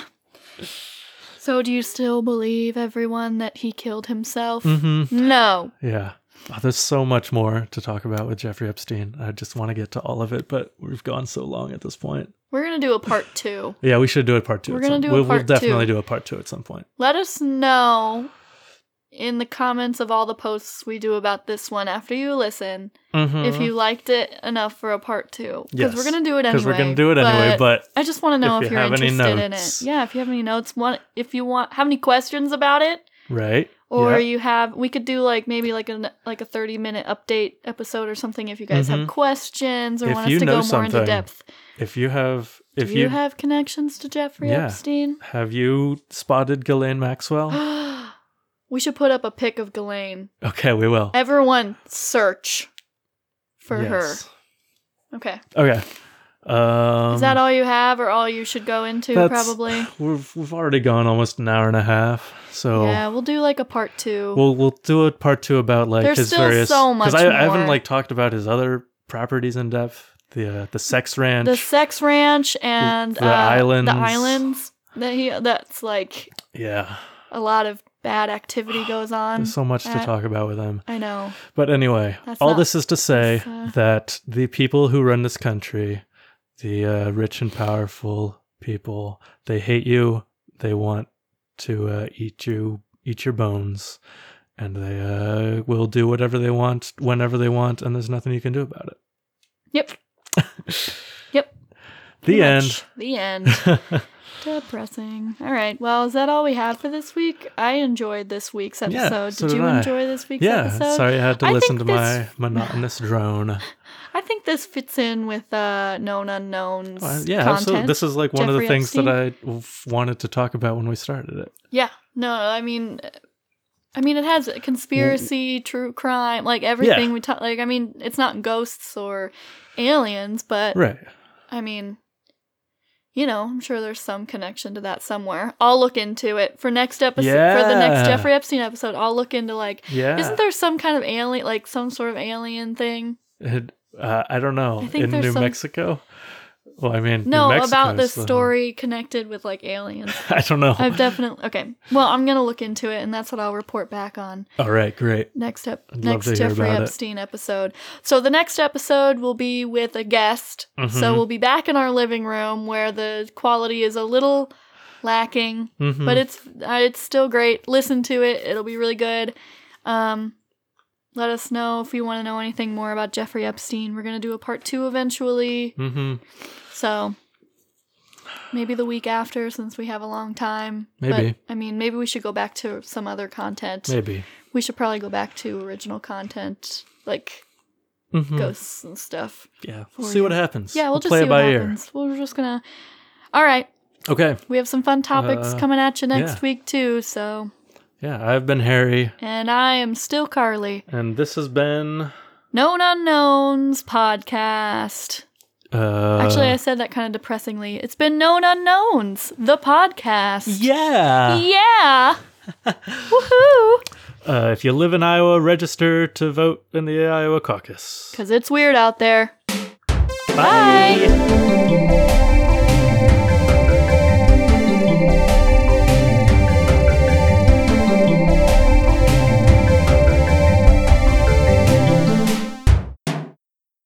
So, do you still believe everyone that he killed himself? Mm-hmm. No. Yeah. Oh, there's so much more to talk about with Jeffrey Epstein. I just want to get to all of it, but we've gone so long at this point. We're gonna do a part two. Yeah, we should do a part 2 We're gonna some- do a we'll, part we'll definitely two. do a part two at some point. Let us know in the comments of all the posts we do about this one after you listen Mm-hmm. if you liked it enough for a part two. Because we're gonna do it anyway. because we're gonna do it anyway, but I just want to know if if, you you're interested in it. Yeah, if you have any notes, want if you want have any questions about it, right? or yeah. you have, we could do like maybe like a like a thirty minute update episode or something. If you guys Mhm. have questions or If want us to go more into depth, if you have, if you, you, have connections to Jeffrey Yeah. Epstein? have you spotted Ghislaine Maxwell? we should put up a pic of Ghislaine. okay, we will. Everyone, search for Yes. her. Okay, Okay. Um, is that all you have, or all you should go into? Probably. We've we've already gone almost an hour and a half, so Yeah, we'll do like a part two. we'll we'll do a part two about like There's his still various. so much I, I haven't like talked about his other properties in depth. The uh, the sex ranch. the sex ranch and The uh, islands. The islands that he that's like yeah, a lot of bad activity goes on. there's so much to talk about with him. I know. But anyway, That's all not- this is to say uh, that the people who run this country, the uh, rich and powerful people, they hate you. They want to uh, eat you, eat your bones, and they uh, will do whatever they want, whenever they want, and there's nothing you can do about it. Yep. Yep. The Pretty end. The end. Depressing. All right. Well, is that all we have for this week? I enjoyed this week's Yeah, episode. so did did you I. enjoy this week's yeah, episode? sorry I had to I listen to think my monotonous drone. I think this fits in with uh, known unknowns. Well, yeah, content. absolutely. This is like one of the Jeffrey things that I wanted to talk about when we started it. Yeah. No, I mean, I mean, it has conspiracy, true crime, like everything we talk. Like, I mean, it's not ghosts or aliens, but Right. I mean, you know, I'm sure there's some connection to that somewhere. I'll look into it for next episode. For the next Jeffrey Epstein episode, I'll look into like, Yeah. isn't there some kind of alien, like some sort of alien thing? It, uh, I don't know. In New some- Mexico? Well, I mean, No, about this the- story connected with like aliens. I don't know. I've definitely okay. Well, I'm gonna look into it, and that's what I'll report back on. All right, great. next ep- next Jeffrey about it. Epstein episode. So the next episode will be with a guest. So Mhm. we'll be back in our living room where the quality is a little lacking, Mhm. but it's uh, it's still great. Listen to it; it'll be really good. Um, let us know if you want to know anything more about Jeffrey Epstein. We're gonna do a part two eventually, Mhm. So maybe the week after, since we have a long time. Maybe. But, I mean, maybe we should go back to some other content. maybe. We should probably go back to original content, like Mhm. ghosts and stuff. Yeah. We'll see what happens. Yeah, we'll, just play see it what by happens. We're just gonna. All right. Okay. we have some fun topics Uh, coming at you next yeah. week too. So, Yeah, I've been Harry, and I am still Carly. and this has been. Known Unknowns podcast. Uh, Actually, I said that kind of depressingly. It's been Known Unknowns, the podcast. yeah. Yeah. Woohoo! Uh, if you live in Iowa, register to vote in the Iowa caucus. Because it's weird out there. Bye. Bye.